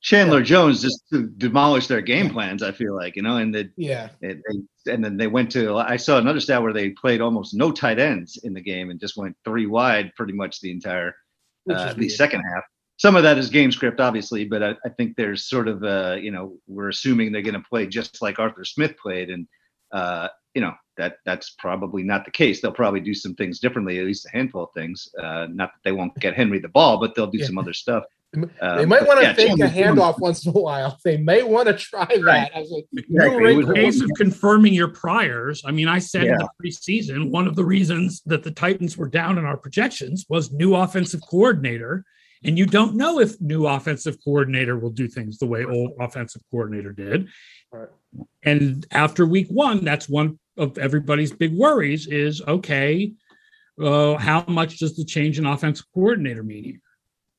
Chandler. Jones just demolished their game plans. I feel like you know, and the yeah, it, they, and then they went to. I saw another stat where they played almost no tight ends in the game and just went three wide pretty much the entire uh, the second half. Some of that is game script, obviously, but I, I think there's sort of, uh, you know, we're assuming they're going to play just like Arthur Smith played, and uh, you know that that's probably not the case. They'll probably do some things differently, at least a handful of things. Uh, not that they won't get Henry the ball, but they'll do yeah. some other stuff. They um, might want to yeah, fake a handoff once in a while. They may want to try that as a exactly. In case of confirming your priors, I mean, I said yeah. in the preseason one of the reasons that the Titans were down in our projections was new offensive coordinator, and you don't know if new offensive coordinator will do things the way old offensive coordinator did. Right. And after week one, that's one of everybody's big worries: is okay, uh, how much does the change in offensive coordinator mean?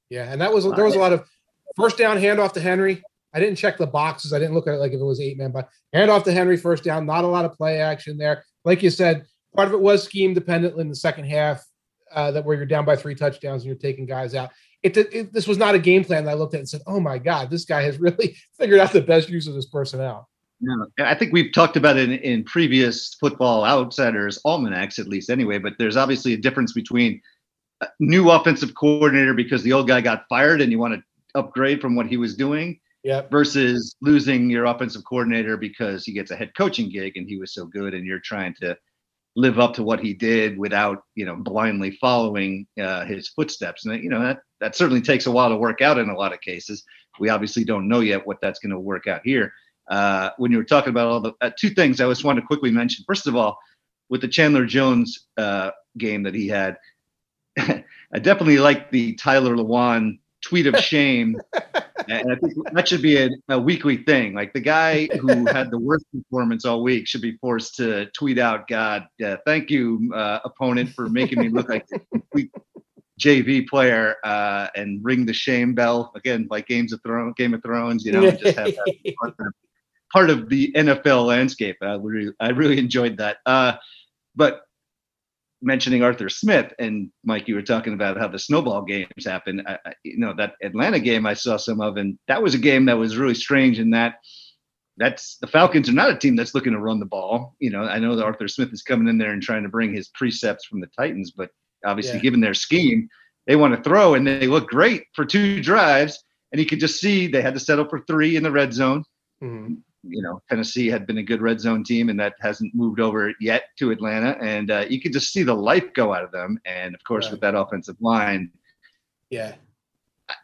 Yeah, and that was there was a lot of first down handoff to Henry. I didn't check the boxes. I didn't look at it like if it was eight man, but handoff to Henry first down. Not a lot of play action there. Like you said, part of it was scheme dependent in the second half. Uh, that where you're down by three touchdowns and you're taking guys out. It, it, this was not a game plan that I looked at and said, "Oh my God, this guy has really figured out the best use of his personnel." Yeah, I think we've talked about it in, in previous football outsiders almanacs, at least anyway. But there's obviously a difference between new offensive coordinator because the old guy got fired and you want to upgrade from what he was doing yep. versus losing your offensive coordinator because he gets a head coaching gig and he was so good and you're trying to live up to what he did without you know blindly following uh, his footsteps. And you know that that certainly takes a while to work out in a lot of cases. We obviously don't know yet what that's going to work out here. Uh, when you were talking about all the uh, two things i just want to quickly mention. First of all with the chandler jones uh, game that he had I definitely like the Taylor Lewan tweet of shame. and I think that should be a, a, weekly thing. Like the guy who had the worst performance all week should be forced to tweet out, God, uh, thank you, uh, opponent, for making me look like a complete JV player uh, and ring the shame bell again, like Games of Thrones, Game of Thrones. You know, just have that part of, part of the NFL landscape. I really, I really enjoyed that. Uh, but mentioning Arthur Smith and Mike, you were talking about how the snowball games happen. I, you know that Atlanta game I saw some of, and that was a game that was really strange in that that's the Falcons are not a team that's looking to run the ball. You know, I know that Arthur Smith is coming in there and trying to bring his precepts from the Titans, but obviously, yeah. given their scheme, they want to throw, and they look great for two drives. And you could just see they had to settle for three in the red zone. Mm-hmm you know Tennessee had been a good red zone team, and that hasn't moved over yet to Atlanta. And uh, you could just see the life go out of them. And of course, right. with that offensive line, yeah,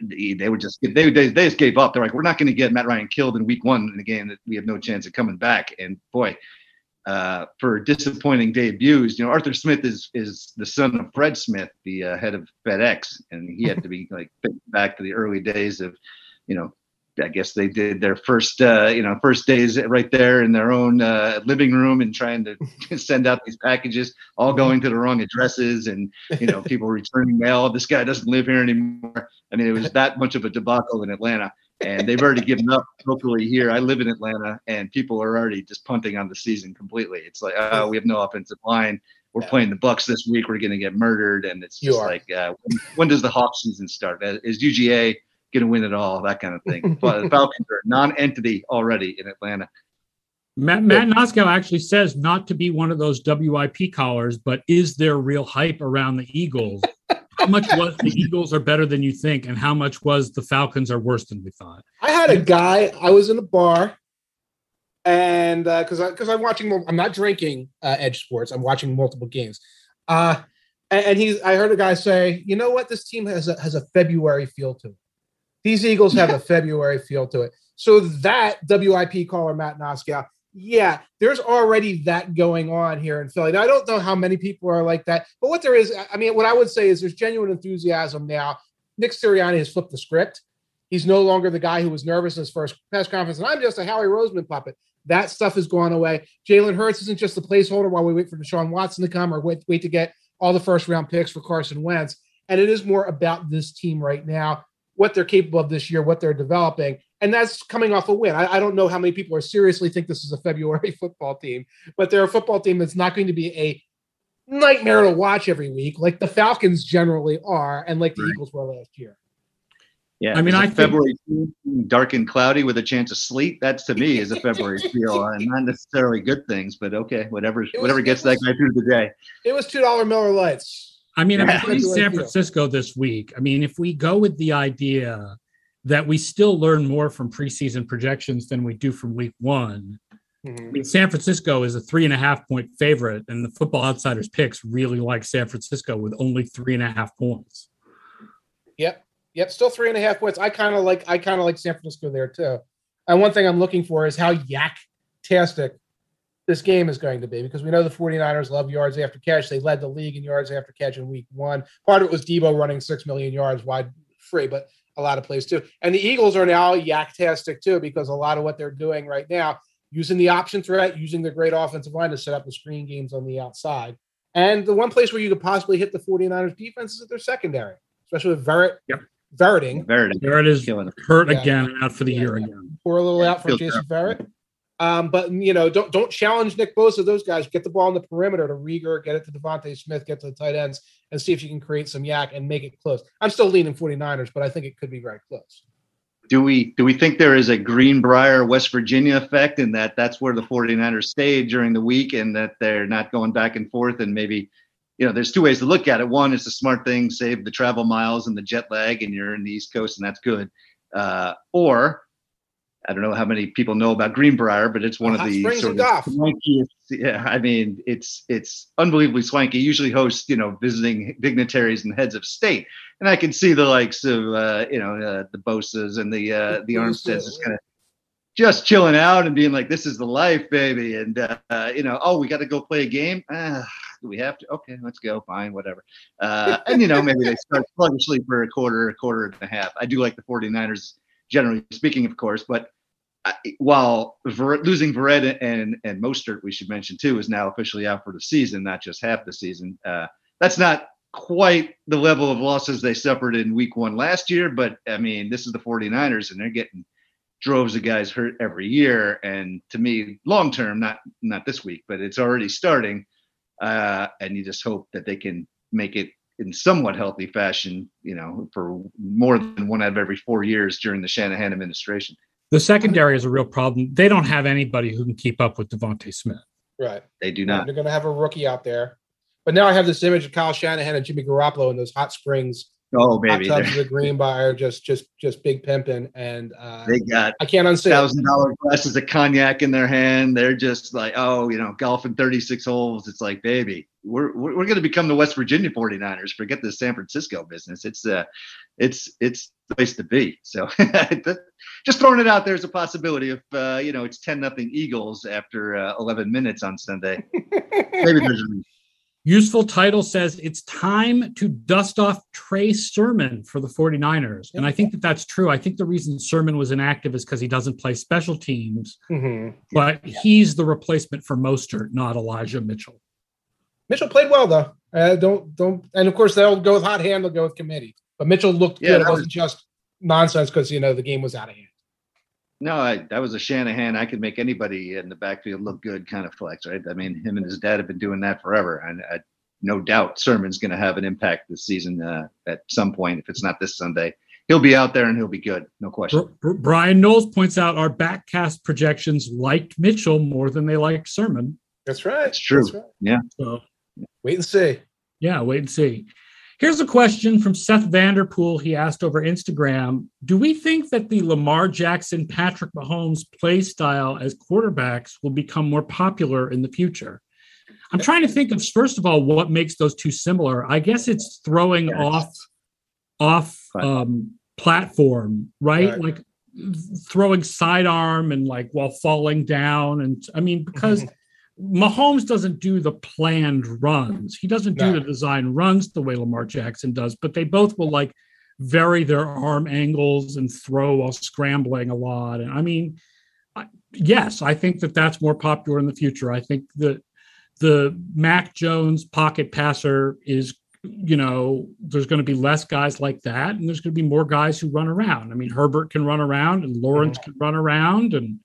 they, were just they, they they just gave up. They're like, we're not going to get Matt Ryan killed in Week One in a game that we have no chance of coming back. And boy. Uh, for disappointing debuts, you know Arthur Smith is is the son of Fred Smith, the uh, head of FedEx, and he had to be like back to the early days of, you know, I guess they did their first, uh, you know, first days right there in their own uh, living room and trying to send out these packages, all going to the wrong addresses, and you know, people returning mail. This guy doesn't live here anymore. I mean, it was that much of a debacle in Atlanta, and they've already given up locally here. I live in Atlanta, and people are already just punting on the season completely. It's like, oh, we have no offensive line. We're yeah. playing the Bucks this week. We're going to get murdered, and it's just like, uh, when, when, does the Hawk season start? Uh, is UGA going to win it all, that kind of thing. but the Falcons are a non-entity already in Atlanta. Matt, Matt Noskow actually says not to be one of those WIP callers, but is there real hype around the Eagles? how much was the Eagles are better than you think, and how much was the Falcons are worse than we thought? I had a guy. I was in a bar, and because uh, because I'm watching, I'm not drinking uh, Edge Sports. I'm watching multiple games. Uh, and, and he's. I heard a guy say, "You know what? This team has a, has a February feel to it." These Eagles have a February feel to it. So that WIP caller Matt Noskow, yeah, there's already that going on here in Philly. Now I don't know how many people are like that, but what there is, I mean, what I would say is there's genuine enthusiasm now. Nick Sirianni has flipped the script. He's no longer the guy who was nervous in his first press conference, and I'm just a Howie Roseman puppet. That stuff has gone away. Jalen Hurts isn't just a placeholder while we wait for Deshaun Watson to come or wait, wait to get all the first round picks for Carson Wentz. And it is more about this team right now, what they're capable of this year, what they're developing. And that's coming off a win. I, I don't know how many people are seriously think this is a February football team, but they're a football team that's not going to be a nightmare to watch every week, like the Falcons generally are, and like the right. Eagles were last year. Yeah, I mean, I February dark and cloudy with a chance of sleet. That's to me is a February feel, and not necessarily good things, but okay, whatever, was, whatever gets was, that guy through the day. It was two dollar Miller Lights. I mean, yeah. I'm San Francisco this week. I mean, if we go with the idea that we still learn more from preseason projections than we do from week one. Mm-hmm. I mean, San Francisco is a three and a half point favorite, and the Football Outsiders picks really like San Francisco with only three and a half points. Yep. Yep, still three and a half points. I kind of like I kind of like San Francisco there too. And one thing I'm looking for is how YAC tastic this game is going to be because we know the 49ers love yards after catch. They led the league in yards after catch in week one. Part of it was Deebo running six million yards wide free, but a lot of plays too. And the Eagles are now YAC tastic too because a lot of what they're doing right now, using the option threat, using their great offensive line to set up the screen games on the outside. And the one place where you could possibly hit the 49ers defense is at their secondary, especially with Verrett yep. Verretting. Verretting. Verrett is hurt yeah. again, out for the yeah. year again. Poor a little out for Jason Verrett. Um, but you know, don't don't challenge Nick Bosa. Those guys get the ball on the perimeter to Reagor, get it to DeVonta Smith, get to the tight ends, and see if you can create some YAC and make it close. I'm still leaning 49ers, but I think it could be very close. Do we do we think there is a Greenbrier, West Virginia effect in that that's where the 49ers stayed during the week and that they're not going back and forth and maybe you know, there's two ways to look at it. One is a smart thing, save the travel miles and the jet lag, and you're in the East Coast, and that's good. Uh, or I don't know how many people know about Greenbrier, but it's one uh, of the sort of swankiest. Yeah, I mean, it's it's unbelievably swanky. Usually hosts, you know, visiting dignitaries and heads of state, and I can see the likes of uh, you know uh, the Bosas and the uh, the Armsteads just kind of just chilling out and being like, "This is the life, baby," and uh, you know, oh, we got to go play a game. Ah, do we have to? Okay, let's go. Fine, whatever. Uh, and you know, maybe they start sluggishly for a quarter, a quarter and a half. I do like the 49ers, generally speaking, of course, but I, while Ver, losing Verrett and and Mostert, we should mention too, is now officially out for the season, not just half the season. Uh, that's not quite the level of losses they suffered in week one last year, but I mean, this is the 49ers and they're getting droves of guys hurt every year. And to me, long term, not not this week, but it's already starting. Uh, and you just hope that they can make it in somewhat healthy fashion, you know, for more than one out of every four years during the Shanahan administration. The secondary is a real problem. They don't have anybody who can keep up with DeVonta Smith. Right. They do not. They're going to have a rookie out there. But now I have this image of Kyle Shanahan and Jimmy Garoppolo in those hot springs Oh, baby, of the Greenbrier, just just just big pimping, and uh, they got I can't unsay thousand dollar glasses of cognac in their hand. They're just like, oh, you know, golfing thirty six holes. It's like, baby, we're we're, we're going to become the West Virginia 49ers. Forget the San Francisco business. It's uh, it's it's the place to be. So just throwing it out there as a possibility. If uh, you know, it's ten nothing Eagles after uh, eleven minutes on Sunday, maybe there's a Useful title says it's time to dust off Trey Sermon for the 49ers. And I think that that's true. I think the reason Sermon was inactive is because he doesn't play special teams, mm-hmm. but yeah. he's the replacement for Mostert, not Elijah Mitchell. Mitchell played well though. Uh, don't don't, and of course they'll go with hot hand. They'll go with committee. But Mitchell looked yeah, good. It wasn't was, just nonsense because you know the game was out of hand. No, I, that was a Shanahan. I could make anybody in the backfield look good kind of flex, right? I mean, him and his dad have been doing that forever, and I, no doubt Sermon's going to have an impact this season uh, at some point. If it's not this Sunday, he'll be out there and he'll be good, no question. Brian Knowles points out our backcast projections liked Mitchell more than they liked Sermon. That's right. It's true. Right. Yeah. So, wait and see. Yeah, wait and see. Here's a question from Seth Vanderpool. He asked over Instagram Do we think that the Lamar Jackson, Patrick Mahomes play style as quarterbacks will become more popular in the future? I'm trying to think of, first of all, what makes those two similar. I guess it's throwing yes. off off um, platform, right? right? Like throwing sidearm and like while falling down. And I mean, because Mahomes doesn't do the planned runs, he doesn't do No. the design runs the way Lamar Jackson does, but they both will like vary their arm angles and throw while scrambling a lot. And I mean, I, yes, I think that that's more popular in the future. I think that the Mac Jones pocket passer is you know, there's going to be less guys like that, and there's going to be more guys who run around. I mean, Herbert can run around, and Lawrence mm-hmm. can run around, and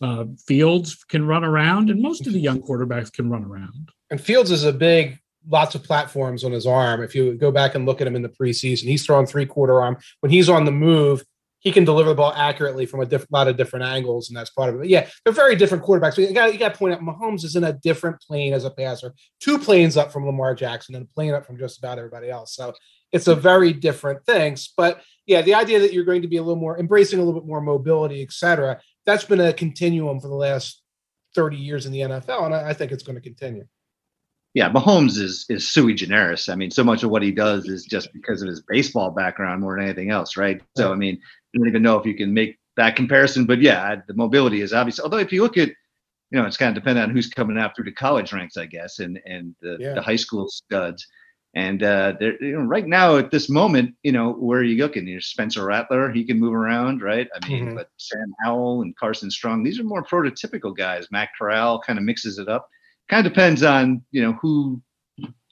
uh, Fields can run around, and most of the young quarterbacks can run around. And Fields is a big, lots of platforms on his arm. If you go back and look at him in the preseason, he's throwing three quarter arm. When he's on the move, he can deliver the ball accurately from a diff- lot of different angles, and that's part of it. But yeah, they're very different quarterbacks. But you got you to point out Mahomes is in a different plane as a passer, two planes up from Lamar Jackson and a plane up from just about everybody else. So it's a very different things. But yeah, the idea that you're going to be a little more embracing a little bit more mobility, et cetera, that's been a continuum for the last 30 years in the NFL, and I, I think it's going to continue. Yeah, Mahomes is is sui generis. I mean, so much of what he does is just because of his baseball background more than anything else, right? So I mean, I don't even know if you can make that comparison, but yeah, the mobility is obvious. Although if you look at, you know, it's kind of dependent on who's coming out through the college ranks, I guess, and and the, Yeah. the high school studs. And uh, there, you know, right now at this moment, you know, where are you looking? You're Spencer Rattler, he can move around, right? I mean, Mhm. but Sam Howell and Carson Strong, these are more prototypical guys. Matt Corral kind of mixes it up. Kind of depends on you know who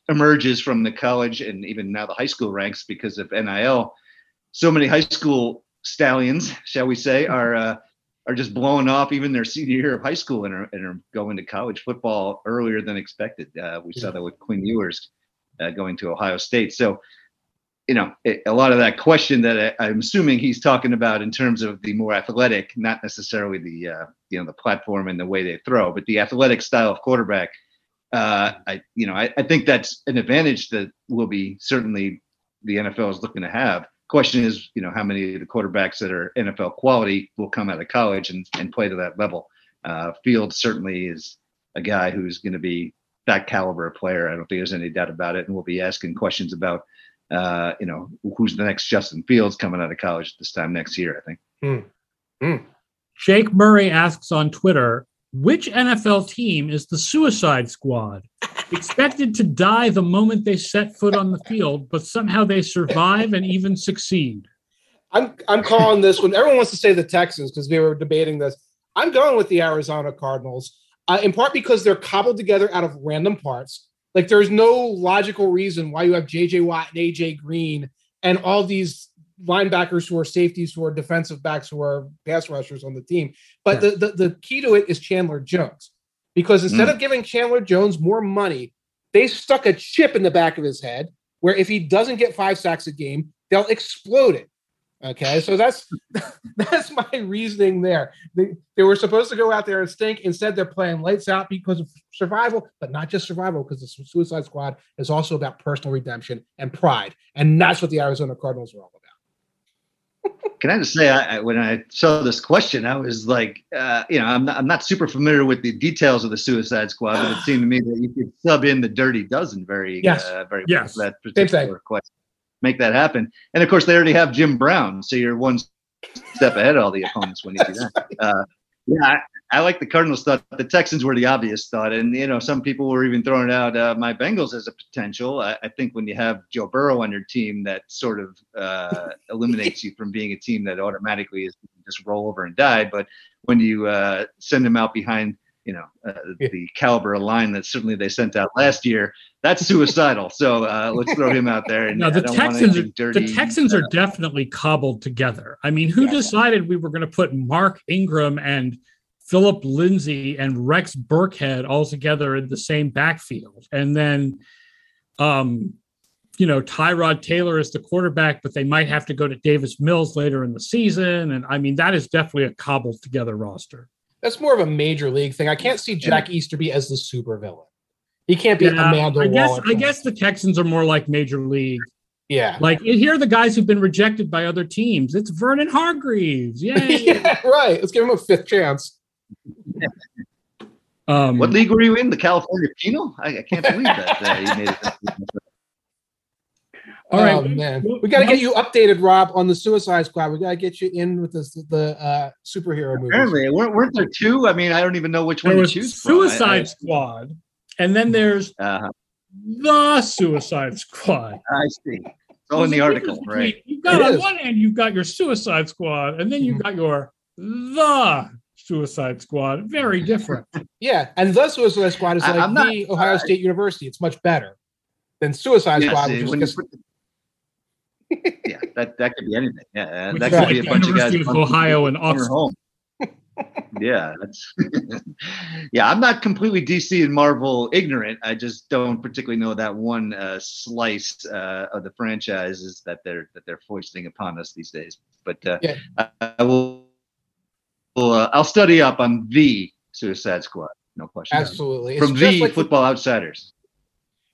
emerges from the college and even now the high school ranks because of NIL. So many high school stallions, shall we say, are uh, are just blowing off even their senior year of high school and are, and are going to college football earlier than expected. Uh, we saw that with Quinn Ewers uh, going to Ohio State. So, you know, it, a lot of that question that I, I'm assuming he's talking about in terms of the more athletic, not necessarily the uh, you know the platform and the way they throw, but the athletic style of quarterback. Uh, I you know I, I think that's an advantage that will be certainly the NFL is looking to have. Question is, you know, how many of the quarterbacks that are NFL quality will come out of college and, and play to that level. Uh, Fields certainly is a guy who's going to be that caliber of player. I don't think there's any doubt about it. And we'll be asking questions about, uh, you know, who's the next Justin Fields coming out of college this time next year, I think. Jake Murray asks on Twitter, which NFL team is the Suicide Squad? Expected to die the moment they set foot on the field, but somehow they survive and even succeed. I'm I'm calling this one. Everyone wants to say the Texans because we were debating this. I'm going with the Arizona Cardinals, uh, in part because they're cobbled together out of random parts. Like there's no logical reason why you have J.J. Watt and A.J. Green and all these linebackers who are safeties who are defensive backs who are pass rushers on the team. But the, the the key to it is Chandler Jones, because instead Mm. of giving Chandler Jones more money, they stuck a chip in the back of his head where if he doesn't get five sacks a game, they'll explode it. Okay, so that's that's my reasoning there. They, they were supposed to go out there and stink. Instead, they're playing lights out because of survival, but not just survival, because the Suicide Squad is also about personal redemption and pride, and that's what the Arizona Cardinals are all about. Can I just say, I, I, when I saw this question, I was like, uh, you know, I'm not, I'm not super familiar with the details of the Suicide Squad, but it seemed to me that you could sub in the Dirty Dozen very, Yes. uh, very Yes. well for that Same particular thing. question. Make that happen, and of course, they already have Jim Brown, so you're one step ahead of all the opponents when you do that. Uh, yeah, I, I like the Cardinals thought the Texans were the obvious thought, and you know some people were even throwing out uh, my Bengals as a potential. I, I think when you have Joe Burrow on your team, that sort of uh, eliminates you from being a team that automatically is just roll over and die. But when you uh, send them out behind, you know, uh, Yeah. the caliber of line that certainly they sent out last year, that's suicidal. so uh, let's throw him out there. And No, the Texans, are, dirty. the Texans are definitely cobbled together. I mean, who Yeah. decided we were going to put Mark Ingram and Phillip Lindsay and Rex Burkhead all together in the same backfield? And then, um, you know, Tyrod Taylor is the quarterback, but they might have to go to Davis Mills later in the season. And I mean, that is definitely a cobbled together roster. That's more of a major league thing. I can't see Jack Easterby as the supervillain. He can't be Yeah, Amanda I guess Waller. I guess the Texans are more like major league. yeah. Like here are the guys who've been rejected by other teams. It's Vernon Hargreaves. Yay. yeah, right. Let's give him a fifth chance. Um, What league were you in? The California Penal? I, I can't believe that uh, you made it. All right, oh man, we got to get you updated, Rob, on the Suicide Squad. We got to get you in with the the uh, superhero movie. Apparently, weren't, weren't there two? I mean, I don't even know which There one to choose Suicide I- Squad, and then there's uh, the Suicide Squad. I see. It's all in the article, difference right? You've got It on is. one hand, you've got your Suicide Squad, and then you've Mhm. got your the Suicide Squad. Very different. Yeah, and the Suicide Squad is like I'm not- the Ohio State University. It's much better than Suicide Yeah, Squad, see, which is when you just put the- yeah, that that could be anything. Yeah, Which that could like be a the bunch of guys. Of Ohio and Oxford. home. yeah, that's yeah. I'm not completely DC and Marvel ignorant. I just don't particularly know that one uh, slice uh, of the franchises that they're that they're foisting upon us these days. But uh, Yeah. I, I will. will, uh, I'll study up on the Suicide Squad. No question. absolutely From just the like Football Outsiders.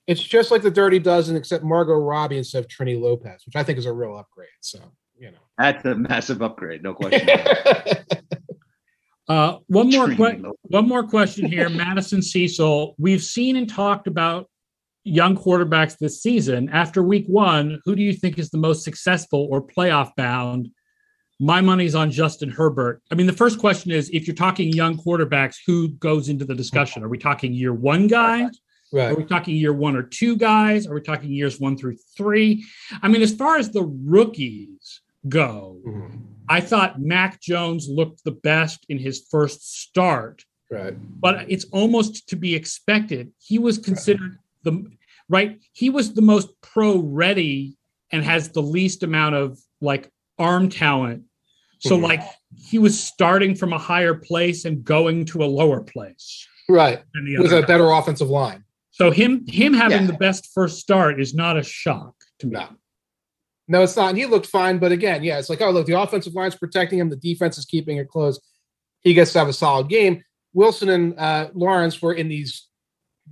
It's just like the Dirty Dozen, except Margot Robbie instead of Trini Lopez, which I think is a real upgrade. So you know. That's a massive upgrade. No question. Uh, one more que- one more question here, Madison Cecil. We've seen and talked about young quarterbacks this season. After week one, who do you think is the most successful or playoff bound? My money's on Justin Herbert. I mean, the first question is if you're talking young quarterbacks, who goes into the discussion? Are we talking year one guys? Are we talking year one or two guys? Are we talking years one through three? I mean, as far as the rookies go, Mhm. I thought Mac Jones looked the best in his first start, Right. but it's almost to be expected. He was considered the right, he was the most pro ready and has the least amount of like arm talent. So, Mhm. like, he was starting from a higher place and going to a lower place Right. With a guy. better offensive line. So him him having Yeah. the best first start is not a shock to me. No. No, it's not. And he looked fine, but again, yeah, it's like, oh, look, the offensive line's protecting him, the defense is keeping it close. He gets to have a solid game. Wilson and uh, Lawrence were in these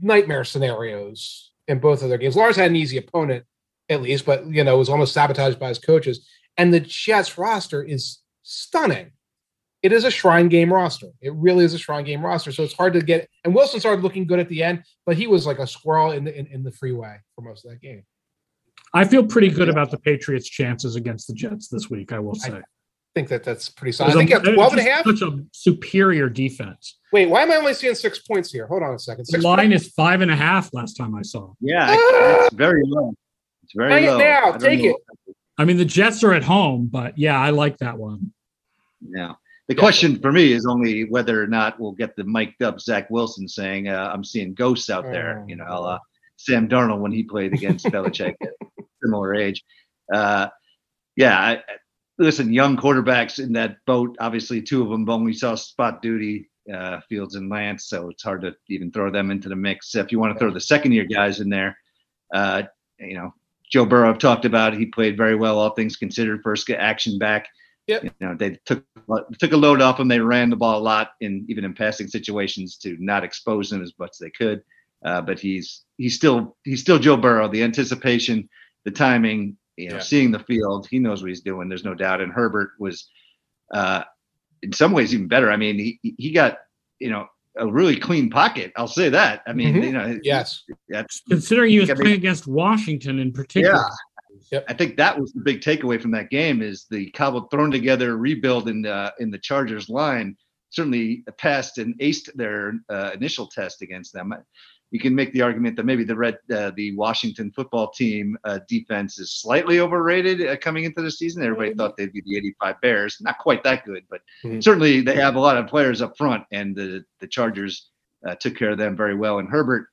nightmare scenarios in both of their games. Lawrence had an easy opponent, at least, but you know, was almost sabotaged by his coaches. And the Jets roster is stunning. It is a shrine game roster. It really is a shrine game roster. So it's hard to get. And Wilson started looking good at the end, but he was like a squirrel in the in, in the freeway for most of that game. I feel pretty good about the Patriots' chances against the Jets this week. I will say. I think that that's pretty solid. I think a- at 12 and a it's half. Such a superior defense. Wait, why am I only seeing six points here? Hold on a second. The line points? is five and a half last time I saw. Yeah, Ah! it's very low. It's very Bring it now. Take know. it. I mean, the Jets are at home, but yeah, I like that one. Yeah. The question for me is only whether or not we'll get the mic'd up Zach Wilson saying, uh, "I'm seeing ghosts out there." Oh. You know, a la Sam Darnold when he played against Belichick at similar age. Uh, yeah, I, I- listen, young quarterbacks in that boat. Obviously, two of them only saw spot duty, uh, Fields and Lance, so it's hard to even throw them into the mix. If you want to throw the second year guys in there, uh, you know, Joe Burrow I've talked about. He played very well, all things considered. First get action back. Yep. You know, they took took a load off him. They ran the ball a lot, in even in passing situations, to not expose him as much as they could. Uh, but he's he's still he's still Joe Burrow. The anticipation, the timing, you know, Yeah. seeing the field, he knows what he's doing. There's no doubt. And Herbert was, uh, in some ways, even better. I mean, he he got you know a really clean pocket. I'll say that. I mean, Mhm. you know, Yes. that's Considering he was I mean- playing against Washington in particular. I think that was the big takeaway from that game is the cobbled thrown together rebuild in uh, in the Chargers line certainly passed and aced their uh, initial test against them. You can make the argument that maybe the red uh, the Washington football team uh, defense is slightly overrated uh, coming into the season. Everybody thought they'd be the 85 Bears, not quite that good, but Mhm. certainly they have a lot of players up front, and the the Chargers uh, took care of them very well. And Herbert,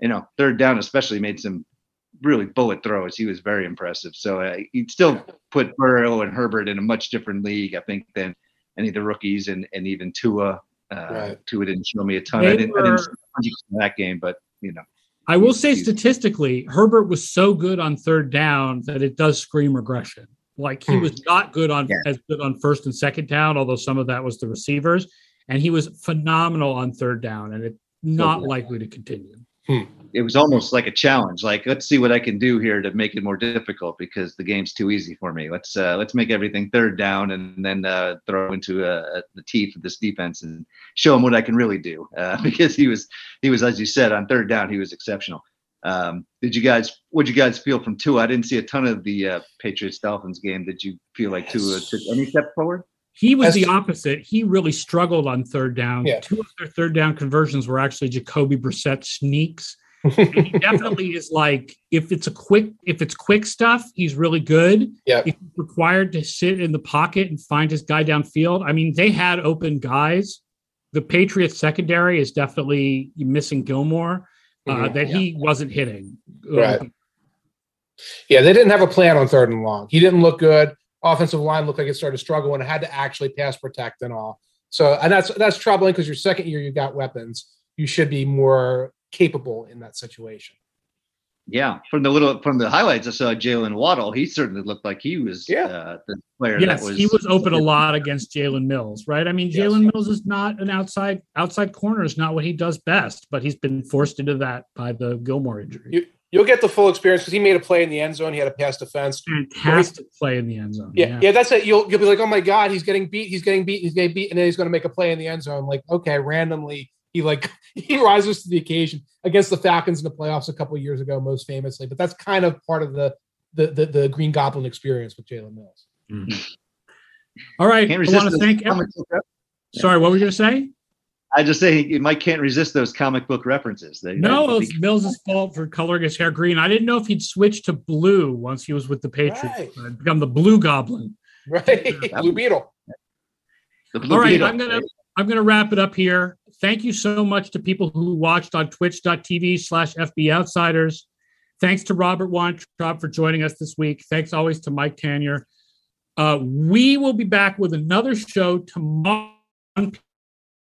you know, third down especially made some really bullet throws. He was very impressive. So uh, he'd still put Burrow and Herbert in a much different league, I think, than any of the rookies and, and even Tua. Uh, Right. Tua didn't show me a ton. They I didn't, I didn't see 100% that game, but you know, I will say statistically, Herbert was so good on third down that it does scream regression. Like he Hmm. was not good on Yeah. as good on first and second down, although some of that was the receivers, and he was phenomenal on third down, and it's not likely to continue. It was almost like a challenge. Like, let's see what I can do here to make it more difficult because the game's too easy for me. Let's uh, let's make everything third down and then uh, throw into uh, the teeth of this defense and show him what I can really do. Uh, because he was he was as you said on third down he was exceptional. Um, did you guys? What did you guys feel from Tua? I didn't see a ton of the uh, Patriots Dolphins game. Did you feel like Tua took any step forward? He was the opposite. He really struggled on third down. Yeah. Two of their third down conversions were actually Jacoby Brissett sneaks. He definitely is like if it's a quick if it's quick stuff, he's really good. Yeah. If he's required to sit in the pocket and find his guy downfield, I mean, they had open guys. The Patriots secondary is definitely missing Gilmore uh, Mhm. that he wasn't hitting. Right. Yeah, they didn't have a plan on third and long. He didn't look good. Offensive line looked like it started to struggle and had to actually pass protect and all. So, and that's that's troubling because your second year you got weapons. You should be more capable in that situation. Yeah, from the little from the highlights I saw, Jaylen Waddle. He certainly looked like he was Yeah. uh, the player Yes, that was. he was open a lot against Jalen Mills, right? I mean, Yes. Jalen Mills is not an outside outside corner is not what he does best, but he's been forced into that by the Gilmore injury. You, you'll get the full experience because he made a play in the end zone. He had a pass defense. Fantastic play in the end zone. Yeah, yeah, that's it. You'll you'll be like, oh my god, he's getting beat, he's getting beat, he's getting beat, and then he's going to make a play in the end zone. Like, okay, randomly he like he rises to the occasion against the Falcons in the playoffs a couple of years ago, most famously. But that's kind of part of the the the, the Green Goblin experience with Jalen Mills. All right. Can't I want to thank. comic Sorry, what were you going to say? I just say Mike can't resist those comic book references. They, No, I it's think- Mills' fault for coloring his hair green. I didn't know if he'd switch to blue once he was with the Patriots. Right. I'd become the Blue Goblin. Right, Blue Beetle. the Blue All right, Beetle. I'm gonna I'm gonna wrap it up here. Thank you so much to people who watched on twitch.tv slash FB Outsiders. Thanks to Robert Weintraub for joining us this week. Thanks always to Mike Tanier. Uh, we will be back with another show tomorrow.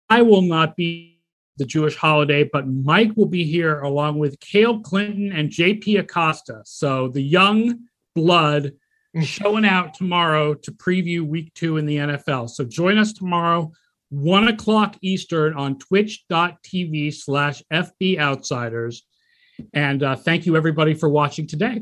I will not be the Jewish holiday, but Mike will be here along with Cale Clinton and JP Acosta. So the young blood showing out tomorrow to preview week two in the NFL. So join us tomorrow, one o'clock Eastern on twitch.tv slash FB Outsiders. And uh, thank you everybody for watching today.